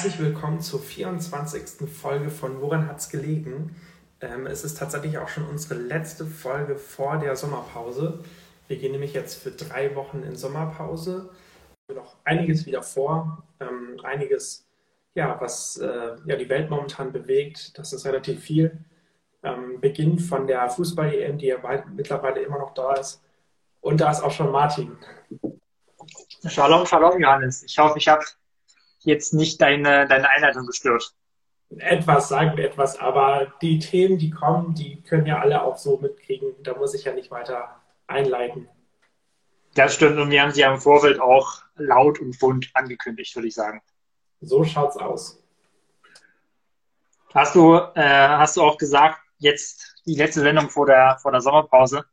Herzlich willkommen zur 24. Folge von Woran hat's gelegen? Ähm, es ist tatsächlich auch schon unsere letzte Folge vor der Sommerpause. Wir gehen nämlich jetzt für drei Wochen in Sommerpause. Noch einiges wieder vor, ähm, einiges, ja, was äh, ja, die Welt momentan bewegt. Das ist relativ viel. Ähm, Beginn von der Fußball-EM, die ja mittlerweile immer noch da ist. Und da ist auch schon Martin. Shalom, Shalom, Johannes. Ich hoffe, ich habe jetzt nicht deine, deine Einleitung gestört. Etwas, sagen wir etwas, aber die Themen, die kommen, die können ja alle auch so mitkriegen. Da muss ich ja nicht weiter einleiten. Das stimmt und wir haben sie ja im Vorfeld auch laut und bunt angekündigt, würde ich sagen. So schaut's aus. Hast du, äh, hast du auch gesagt, jetzt die letzte Sendung vor der, vor der Sommerpause?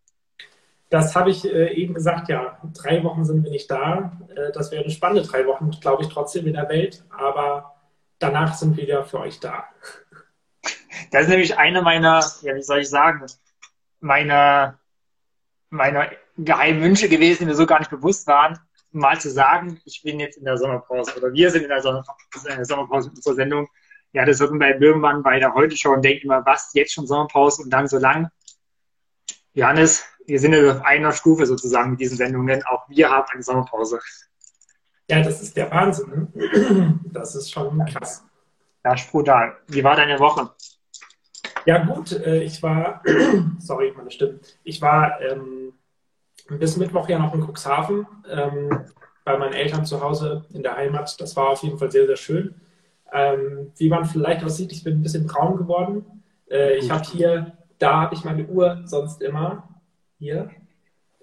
Das habe ich äh, eben gesagt, ja. Drei Wochen sind wir nicht da. Äh, das wären spannende drei Wochen, glaube ich, trotzdem in der Welt. Aber danach sind wir wieder für euch da. Das ist nämlich eine meiner, ja, wie soll ich sagen, meiner, meiner geheimen Wünsche gewesen, die mir so gar nicht bewusst waren, mal zu sagen, ich bin jetzt in der Sommerpause oder wir sind in der Sommerpause unserer Sendung. Ja, das wird man bei irgendwann bei der Heute-Show und denkt immer, was, jetzt schon Sommerpause und dann so lang. Johannes, wir sind ja auf einer Stufe sozusagen mit diesen Sendungen. Auch wir haben eine Sommerpause. Ja, das ist der Wahnsinn. Ne? Das ist schon krass. Ja, brutal. Wie war deine Woche? Ja, gut. Äh, ich war, sorry, meine Stimme. Ich war ähm, bis Mittwoch ja noch in Cuxhaven ähm, bei meinen Eltern zu Hause in der Heimat. Das war auf jeden Fall sehr, sehr schön. Ähm, wie man vielleicht auch sieht, ich bin ein bisschen braun geworden. Äh, ich habe hier, da habe ich meine Uhr sonst immer hier.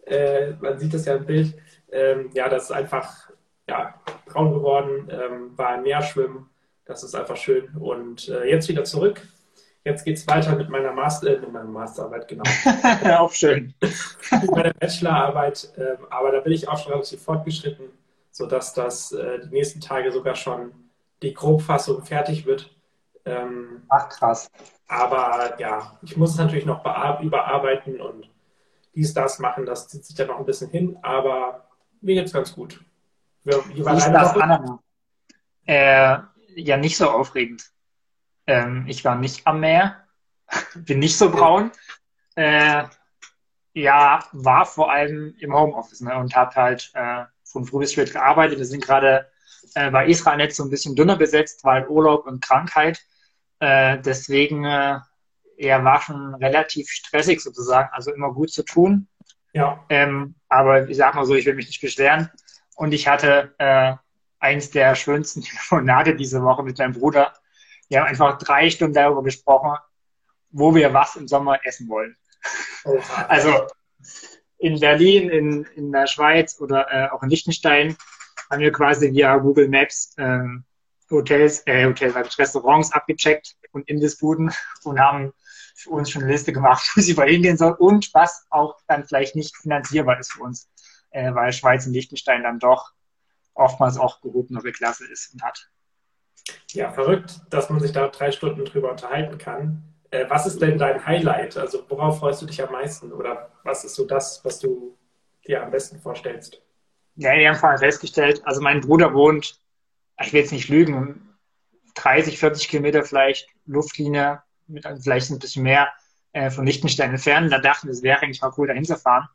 Äh, man sieht das ja im Bild. Ähm, ja, das ist einfach ja, braun geworden, ähm, war ein Meerschwimmen. Das ist einfach schön. Und äh, jetzt wieder zurück. Jetzt geht es weiter mit meiner, Master, äh, mit meiner Masterarbeit, genau. auch schön. mit meiner Bachelorarbeit. Äh, aber da bin ich auch schon relativ fortgeschritten, sodass das äh, die nächsten Tage sogar schon die Grobfassung fertig wird. Ähm, Ach, krass. Aber ja, ich muss es natürlich noch überarbeiten und dies, das machen, das zieht sich ja noch ein bisschen hin, aber mir geht es ganz gut. Wie ist das, Anna? Äh, ja, nicht so aufregend. Ähm, ich war nicht am Meer, bin nicht so braun. Äh, ja, war vor allem im Homeoffice ne, und habe halt äh, von früh bis spät gearbeitet. Wir sind gerade äh, bei Israel so ein bisschen dünner besetzt, weil Urlaub und Krankheit. Äh, deswegen äh, er war schon relativ stressig sozusagen, also immer gut zu tun. Ja. Ähm, aber ich sag mal so, ich will mich nicht beschweren. Und ich hatte äh, eins der schönsten Telefonate diese Woche mit meinem Bruder. Wir haben einfach drei Stunden darüber gesprochen, wo wir was im Sommer essen wollen. Oh, also in Berlin, in, in der Schweiz oder äh, auch in Liechtenstein haben wir quasi via Google Maps äh, Hotels, äh, Hotels, Restaurants abgecheckt und Imbissbuden und haben für uns schon eine Liste gemacht, wo sie mal hingehen soll und was auch dann vielleicht nicht finanzierbar ist für uns, äh, weil Schweiz und Liechtenstein dann doch oftmals auch gehobenere Klasse ist und hat. Ja, verrückt, dass man sich da drei Stunden drüber unterhalten kann. Äh, was ist denn dein Highlight? Also worauf freust du dich am meisten? Oder was ist so das, was du dir am besten vorstellst? Ja, wir haben vorhin festgestellt, also mein Bruder wohnt, ich will jetzt nicht lügen, 30, 40 Kilometer vielleicht Luftlinie mit vielleicht ein bisschen mehr äh, von Liechtenstein entfernt. Da dachten wir, es wäre eigentlich mal cool, da hinzufahren.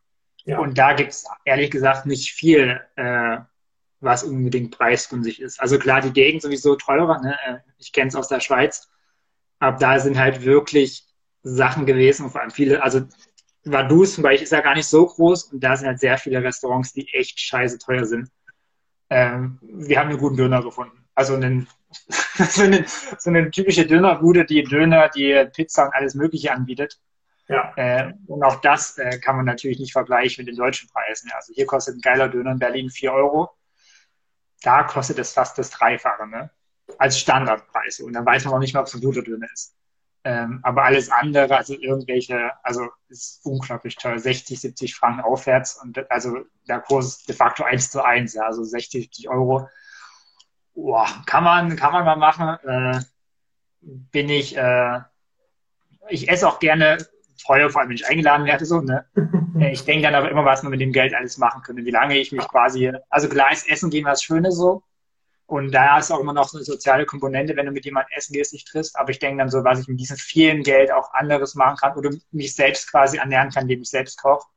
Ja. Und da gibt es ehrlich gesagt nicht viel, äh, was unbedingt preisgünstig ist. Also klar, die Gegend sowieso teurer. Ne? Äh, ich kenne es aus der Schweiz. Aber da sind halt wirklich Sachen gewesen, vor allem viele, also Vaduz zum Beispiel ist ja gar nicht so groß und da sind halt sehr viele Restaurants, die echt scheiße teuer sind. Ähm, wir haben einen guten Döner gefunden. Also einen so, eine, so eine typische Dönerbude, die Döner, die Pizza und alles Mögliche anbietet. Ja. Äh, und auch das äh, kann man natürlich nicht vergleichen mit den deutschen Preisen. Also hier kostet ein geiler Döner in Berlin 4 Euro. Da kostet es fast das Dreifache, ne? Als Standardpreis. Und dann weiß man noch nicht mal, ob es ein guter Döner ist. Ähm, aber alles andere, also irgendwelche, also ist unglaublich teuer, 60, 70 Franken aufwärts und also der Kurs ist de facto 1 zu 1, ja, also 60, 70 Euro Boah, kann man, kann man mal machen. Äh, bin ich, äh, ich esse auch gerne Freude, vor allem wenn ich eingeladen werde, so, ne? Äh, ich denke dann aber immer, was man mit dem Geld alles machen könnte, wie lange ich mich quasi, also klar ist Essen gehen was Schönes so, Und da ist auch immer noch so eine soziale Komponente, wenn du mit jemandem essen gehst, dich triffst. Aber ich denke dann so, was ich mit diesem vielen Geld auch anderes machen kann oder mich selbst quasi ernähren kann, indem ich selbst koche.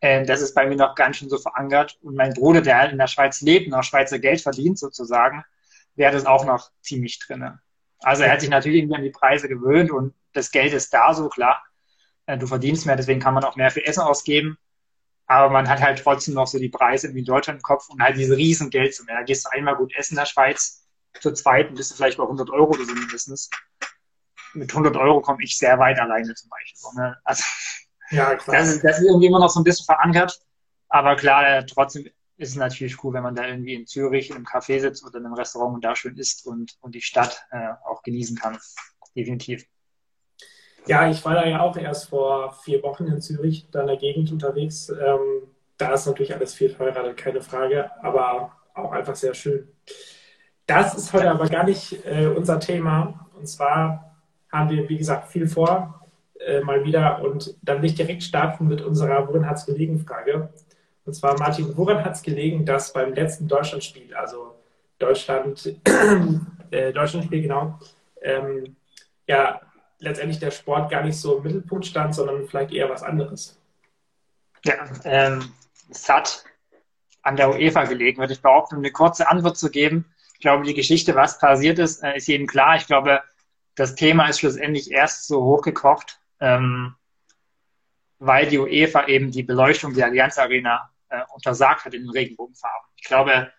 Äh, das ist bei mir noch ganz schön so verankert. Und mein Bruder, der halt in der Schweiz lebt und auch Schweizer Geld verdient sozusagen, wäre das auch noch ziemlich drinne. Also er hat sich natürlich irgendwie an die Preise gewöhnt und das Geld ist da so, klar. Äh, du verdienst mehr, deswegen kann man auch mehr für Essen ausgeben. Aber man hat halt trotzdem noch so die Preise in Deutschland im Kopf und halt diese riesen Geldsumme. Da gehst du einmal gut essen in der Schweiz, zur zweiten bist du vielleicht bei 100 Euro oder so mindestens. Mit 100 Euro komme ich sehr weit alleine zum Beispiel. Ne? Also, ja, klar. Das ist, das ist irgendwie immer noch so ein bisschen verankert. Aber klar, äh, trotzdem ist es natürlich cool, wenn man da irgendwie in Zürich in einem Café sitzt oder in einem Restaurant und da schön isst und, und die Stadt äh, auch genießen kann. Definitiv. Ja, ich war da ja auch erst vor vier Wochen in Zürich, da in der Gegend unterwegs. Ähm, da ist natürlich alles viel teurer, keine Frage, aber auch einfach sehr schön. Das ist heute aber gar nicht äh, unser Thema. Und zwar haben wir, wie gesagt, viel vor, äh, mal wieder. Und dann will ich direkt starten mit unserer Worin hat's gelegen Frage. Und zwar, Martin, woran hat es gelegen, dass beim letzten Deutschlandspiel, also Deutschland, äh, Deutschlandspiel, genau, ähm, ja, letztendlich der Sport gar nicht so im Mittelpunkt stand, sondern vielleicht eher was anderes? Ja, ähm, es hat an der UEFA gelegen, würde ich behaupten, um eine kurze Antwort zu geben. Ich glaube, die Geschichte, was passiert ist, äh, ist jedem klar. Ich glaube, das Thema ist schlussendlich erst so hochgekocht, ähm, weil die UEFA eben die Beleuchtung der Allianz Arena äh, untersagt hat in den Regenbogenfarben. Ich glaube,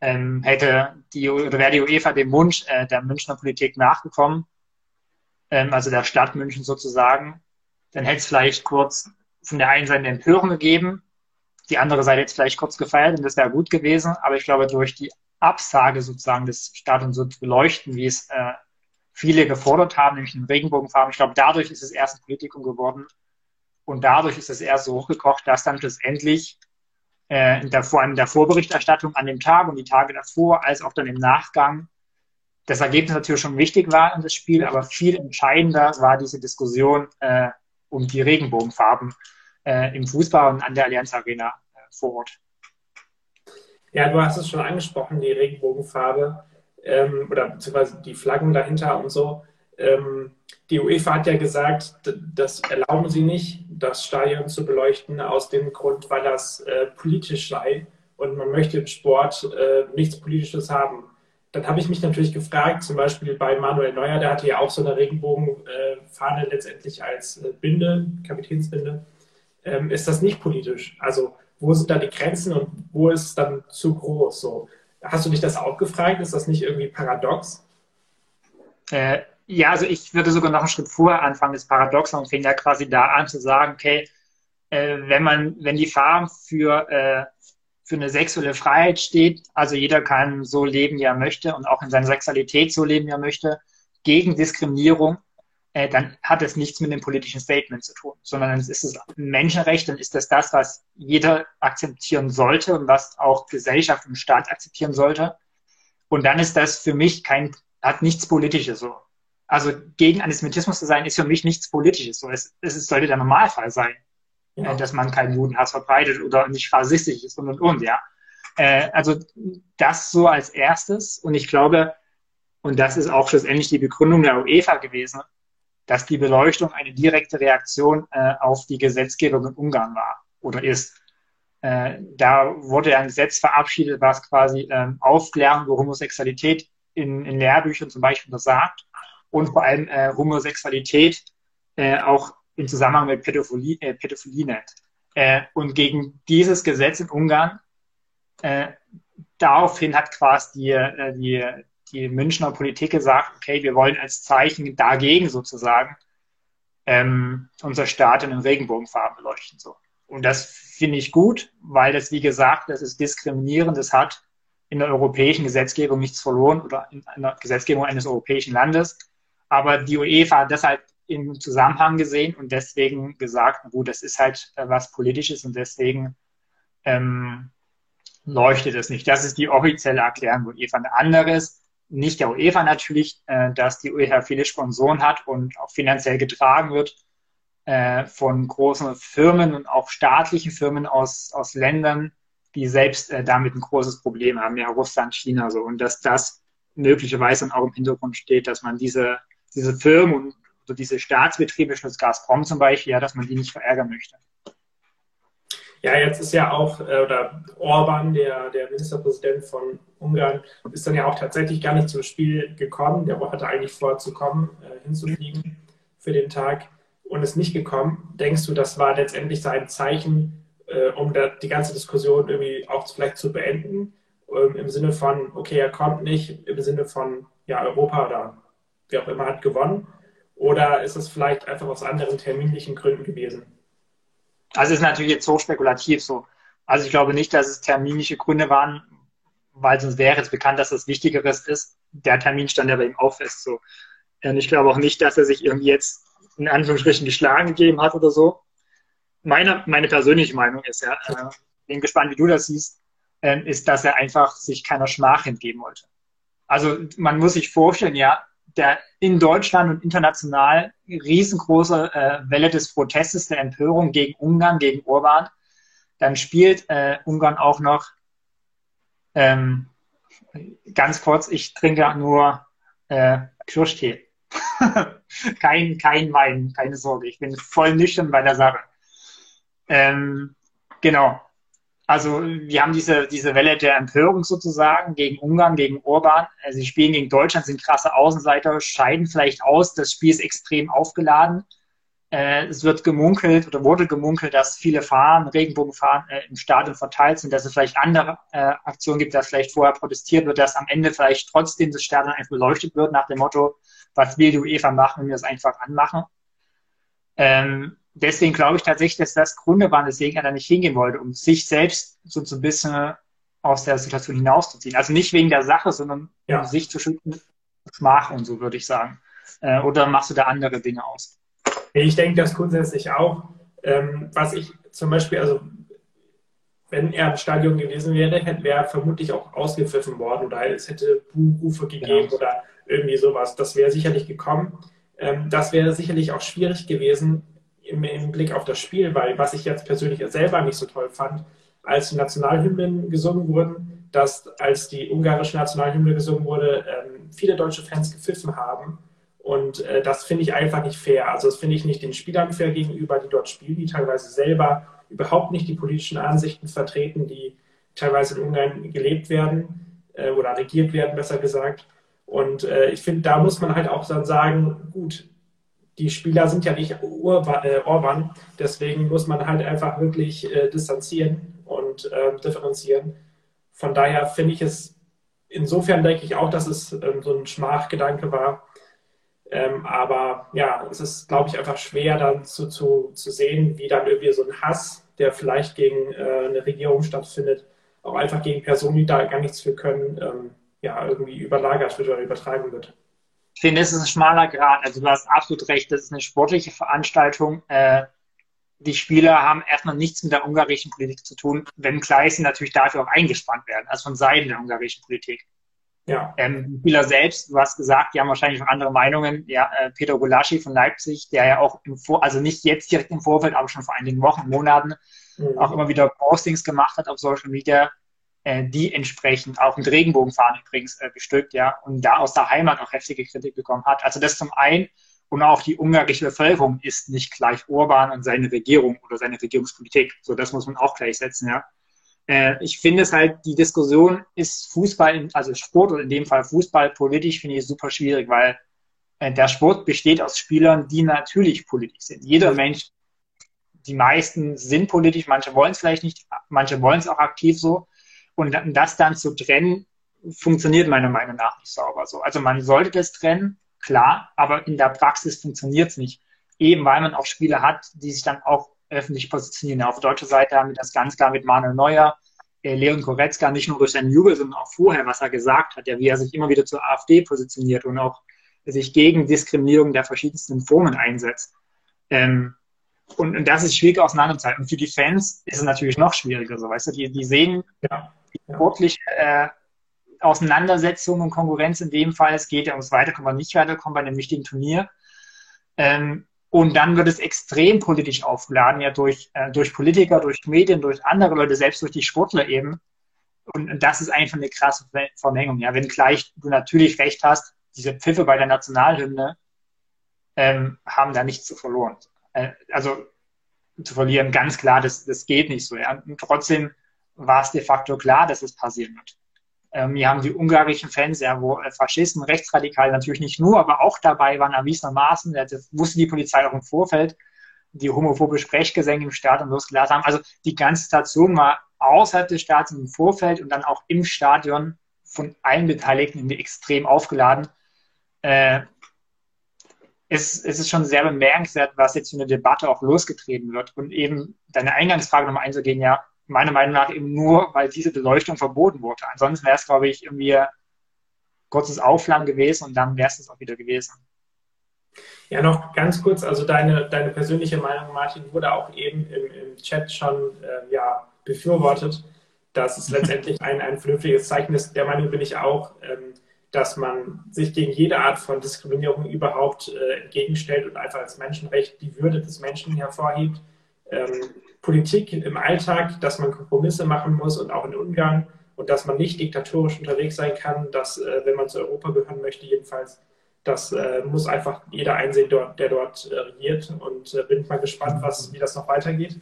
ähm, hätte die oder wäre die UEFA dem Wunsch äh, der Münchner Politik nachgekommen, ähm, also der Stadt München sozusagen, dann hätte es vielleicht kurz von der einen Seite eine Empörung gegeben, die andere Seite jetzt vielleicht kurz gefeiert und das wäre gut gewesen, aber ich glaube, durch die Absage sozusagen des Stadions so zu beleuchten, wie es äh, viele gefordert haben, nämlich in Regenbogenfarben, ich glaube, dadurch ist es erst ein Politikum geworden, und dadurch ist es erst so hochgekocht, dass dann schlussendlich äh, der, vor allem in der Vorberichterstattung an dem Tag und die Tage davor, als auch dann im Nachgang das Ergebnis natürlich schon wichtig war in das Spiel, aber viel entscheidender war diese Diskussion äh, um die Regenbogenfarben äh, im Fußball und an der Allianz Arena äh, vor Ort. Ja, du hast es schon angesprochen, die Regenbogenfarbe ähm, oder beziehungsweise die Flaggen dahinter und so. Ähm, die UEFA hat ja gesagt, das erlauben sie nicht, das Stadion zu beleuchten, aus dem Grund, weil das äh, politisch sei und man möchte im Sport äh, nichts Politisches haben. Dann habe ich mich natürlich gefragt, zum Beispiel bei Manuel Neuer, der hatte ja auch so eine Regenbogenfahne letztendlich als äh, Binde, Kapitänsbinde. Ähm, ist das nicht politisch? Also wo sind da die Grenzen und wo ist es dann zu groß? So, hast du dich das auch gefragt? Ist das nicht irgendwie paradox? Äh, ja, also ich würde sogar noch einen Schritt vorher anfangen. Das Paradoxon fängt ja quasi da an zu sagen, okay, äh, wenn man, wenn die Farm für, äh, für eine sexuelle Freiheit steht, also jeder kann so leben, wie er möchte und auch in seiner Sexualität so leben, wie er möchte, gegen Diskriminierung, äh, dann hat es nichts mit dem politischen Statement zu tun, sondern es ist es ein Menschenrecht, dann ist das das, was jeder akzeptieren sollte und was auch Gesellschaft und Staat akzeptieren sollte. Und dann ist das für mich kein, hat nichts Politisches so also gegen Antisemitismus zu sein, ist für mich nichts Politisches. So, es, es sollte der Normalfall sein, ja. dass man keinen Judenhass verbreitet oder nicht rassistisch ist und und und, ja. Äh, also das so als erstes. Und ich glaube, und das ist auch schlussendlich die Begründung der UEFA gewesen, dass die Beleuchtung eine direkte Reaktion äh, auf die Gesetzgebung in Ungarn war oder ist. Äh, da wurde ein Gesetz verabschiedet, was quasi ähm, Aufklärung über Homosexualität in, in Lehrbüchern zum Beispiel untersagt und vor allem äh, Homosexualität äh, auch im Zusammenhang mit Pädophilie, äh, Pädophilie nennt. Äh, und gegen dieses Gesetz in Ungarn, äh, daraufhin hat quasi die, äh, die, die Münchner Politik gesagt, okay, wir wollen als Zeichen dagegen sozusagen ähm, unser Staat in den Regenbogenfarben beleuchten. So. Und das finde ich gut, weil das, wie gesagt, das ist diskriminierend, das hat in der europäischen Gesetzgebung nichts verloren oder in einer Gesetzgebung eines europäischen Landes. Aber die UEFA hat das im Zusammenhang gesehen und deswegen gesagt, gut, das ist halt äh, was Politisches und deswegen ähm, leuchtet es nicht. Das ist die offizielle Erklärung der UEFA. Eine andere ist, nicht der UEFA natürlich, äh, dass die UEFA viele Sponsoren hat und auch finanziell getragen wird äh, von großen Firmen und auch staatlichen Firmen aus, aus Ländern, die selbst äh, damit ein großes Problem haben, ja, Russland, China so. Und dass das möglicherweise dann auch im Hintergrund steht, dass man diese, diese Firmen und oder diese Staatsbetriebe, Schluss Gazprom zum Beispiel, ja, dass man die nicht verärgern möchte. Ja, jetzt ist ja auch, äh, oder Orban, der, der Ministerpräsident von Ungarn, ist dann ja auch tatsächlich gar nicht zum Spiel gekommen. Der hatte eigentlich vor zu kommen, äh, hinzufliegen für den Tag und ist nicht gekommen. Denkst du, das war letztendlich sein Zeichen, äh, um die ganze Diskussion irgendwie auch vielleicht zu beenden? Ähm, Im Sinne von, okay, er kommt nicht, im Sinne von, ja, Europa oder wie auch immer hat gewonnen. Oder ist es vielleicht einfach aus anderen terminlichen Gründen gewesen? Also ist natürlich jetzt so spekulativ so. Also ich glaube nicht, dass es terminische Gründe waren, weil sonst wäre es bekannt, dass das Wichtigeres ist. Der Termin stand ja bei ihm auch fest so. Und ich glaube auch nicht, dass er sich irgendwie jetzt in Anführungsstrichen geschlagen gegeben hat oder so. Meine, meine persönliche Meinung ist ja, äh, bin gespannt, wie du das siehst, äh, ist, dass er einfach sich keiner Schmach entgeben wollte. Also man muss sich vorstellen, ja, der in Deutschland und international riesengroße äh, Welle des Protestes, der Empörung gegen Ungarn, gegen Orban. Dann spielt äh, Ungarn auch noch ähm, ganz kurz, ich trinke nur äh, Kirschtee. kein, kein Wein, keine Sorge. Ich bin voll nüchtern bei der Sache. Ähm, genau. Also wir haben diese, diese Welle der Empörung sozusagen gegen Ungarn, gegen Orban. Also sie spielen gegen Deutschland, sind krasse Außenseiter, scheiden vielleicht aus. Das Spiel ist extrem aufgeladen. Äh, es wird gemunkelt oder wurde gemunkelt, dass viele Fahnen, Regenbogenfahren äh, im Stadion verteilt sind, dass es vielleicht andere äh, Aktionen gibt, dass vielleicht vorher protestiert wird, dass am Ende vielleicht trotzdem das Stadion einfach beleuchtet wird nach dem Motto, was will die UEFA machen, wenn wir das einfach anmachen. Ähm, deswegen glaube ich tatsächlich, dass das Gründe waren, weswegen er da nicht hingehen wollte, um sich selbst so, so ein bisschen aus der Situation hinauszuziehen. Also nicht wegen der Sache, sondern ja. um sich zu schützen, Schmach und so, würde ich sagen. Äh, oder machst du da andere Dinge aus? Ich denke das grundsätzlich auch. Ähm, was ich zum Beispiel, also wenn er im Stadion gewesen wäre, hätte er vermutlich auch ausgepfiffen worden oder es hätte Buhrufe gegeben genau. oder irgendwie sowas. Das wäre sicherlich gekommen. Ähm, das wäre sicherlich auch schwierig gewesen, im, im, Blick auf das Spiel, weil was ich jetzt persönlich selber nicht so toll fand, als die Nationalhymnen gesungen wurden, dass als die ungarische Nationalhymne gesungen wurde, ähm, viele deutsche Fans gepfiffen haben. Und äh, das finde ich einfach nicht fair. Also das finde ich nicht den Spielern fair gegenüber, die dort spielen, die teilweise selber überhaupt nicht die politischen Ansichten vertreten, die teilweise in Ungarn gelebt werden äh, oder regiert werden, besser gesagt. Und äh, ich finde, da muss man halt auch dann sagen, gut, die Spieler sind ja nicht äh, Orban, deswegen muss man halt einfach wirklich äh, distanzieren und äh, differenzieren. Von daher finde ich es, insofern denke ich auch, dass es ähm, so ein Schmachgedanke war. Ähm, aber ja, es ist, glaube ich, einfach schwer dann zu, zu, zu sehen, wie dann irgendwie so ein Hass, der vielleicht gegen äh, eine Regierung stattfindet, auch einfach gegen Personen, die da gar nichts für können, ähm, ja, irgendwie überlagert wird oder übertragen wird. Ich finde, es ist ein schmaler Grad. Also du hast absolut recht, das ist eine sportliche Veranstaltung. Äh, die Spieler haben erstmal nichts mit der ungarischen Politik zu tun, wenngleich sie natürlich dafür auch eingespannt werden, also von Seiten der ungarischen Politik. Ja. Ähm, die Spieler selbst, du hast gesagt, die haben wahrscheinlich auch andere Meinungen. Ja, äh, Peter Gulaschi von Leipzig, der ja auch im Vor also nicht jetzt direkt im Vorfeld, aber schon vor einigen Wochen, Monaten mhm. auch immer wieder Postings gemacht hat auf Social Media, die entsprechend auch mit Regenbogenfahnen übrigens äh, bestückt, ja, und da aus der Heimat auch heftige Kritik bekommen hat. Also das zum einen und auch die ungarische Bevölkerung ist nicht gleich Orban und seine Regierung oder seine Regierungspolitik. So, das muss man auch gleichsetzen, ja. Äh, ich finde es halt, die Diskussion ist Fußball, also Sport oder in dem Fall Fußball politisch, finde ich super schwierig, weil äh, der Sport besteht aus Spielern, die natürlich politisch sind. Jeder Mensch, die meisten sind politisch, manche wollen es vielleicht nicht, manche wollen es auch aktiv so. Und das dann zu trennen, funktioniert meiner Meinung nach nicht sauber so. Also man sollte das trennen, klar, aber in der Praxis funktioniert es nicht. Eben weil man auch Spieler hat, die sich dann auch öffentlich positionieren. Auf deutscher Seite haben wir das ganz klar mit Manuel Neuer, äh, Leon Koretzka, nicht nur durch seinen Jubel, sondern auch vorher, was er gesagt hat, ja, wie er sich immer wieder zur AfD positioniert und auch sich gegen Diskriminierung der verschiedensten Formen einsetzt. Ähm, und, und, das ist schwierig auseinanderzuhalten. Und für die Fans ist es natürlich noch schwieriger, so weißt du, die, die sehen ja sportliche äh, Auseinandersetzung und Konkurrenz in dem Fall. Es geht ja ums Weiterkommen, nicht weiterkommen bei einem wichtigen Turnier. Ähm, Und dann wird es extrem politisch aufgeladen, ja, durch, äh, durch Politiker, durch Medien, durch andere Leute, selbst durch die Sportler eben. Und, und das ist einfach eine krasse Vermengung, ja. Wenn gleich du natürlich recht hast, diese Pfiffe bei der Nationalhymne ähm, haben da nichts zu verloren. Äh, also zu verlieren, ganz klar, das, das geht nicht so. Ja. Und trotzdem war es de facto klar, dass es passieren wird. Ähm, wir haben die ungarischen Fans, ja, wo äh, Faschisten, Rechtsradikale natürlich nicht nur, aber auch dabei waren erwiesenermaßen, das wusste die Polizei auch im Vorfeld, die homophobe Sprechgesänge im Stadion losgelassen haben. Also die ganze Station war außerhalb des Stadions im Vorfeld und dann auch im Stadion von allen Beteiligten extrem aufgeladen. Äh, es, es ist schon sehr bemerkenswert, was jetzt für eine Debatte auch losgetreten wird. Und eben deine Eingangsfrage nochmal einzugehen, ja, meiner Meinung nach eben nur, weil diese Beleuchtung verboten wurde. Ansonsten wäre es, glaube ich, irgendwie kurzes Aufflammen gewesen und dann wäre es das auch wieder gewesen. Ja, noch ganz kurz, also deine, deine persönliche Meinung, Martin, wurde auch eben im, im Chat schon äh, ja, befürwortet, dass es letztendlich ein, ein vernünftiges Zeichen ist. Der Meinung bin ich auch, ähm, dass man sich gegen jede Art von Diskriminierung überhaupt äh, entgegenstellt und einfach als Menschenrecht die Würde des Menschen hervorhebt. Ähm, Politik im Alltag, dass man Kompromisse machen muss und auch in Ungarn und dass man nicht diktatorisch unterwegs sein kann, dass, äh, wenn man zu Europa gehören möchte, jedenfalls, das äh, muss einfach jeder einsehen, dort, der dort äh, regiert. Und äh, bin mal gespannt, was, wie das noch weitergeht.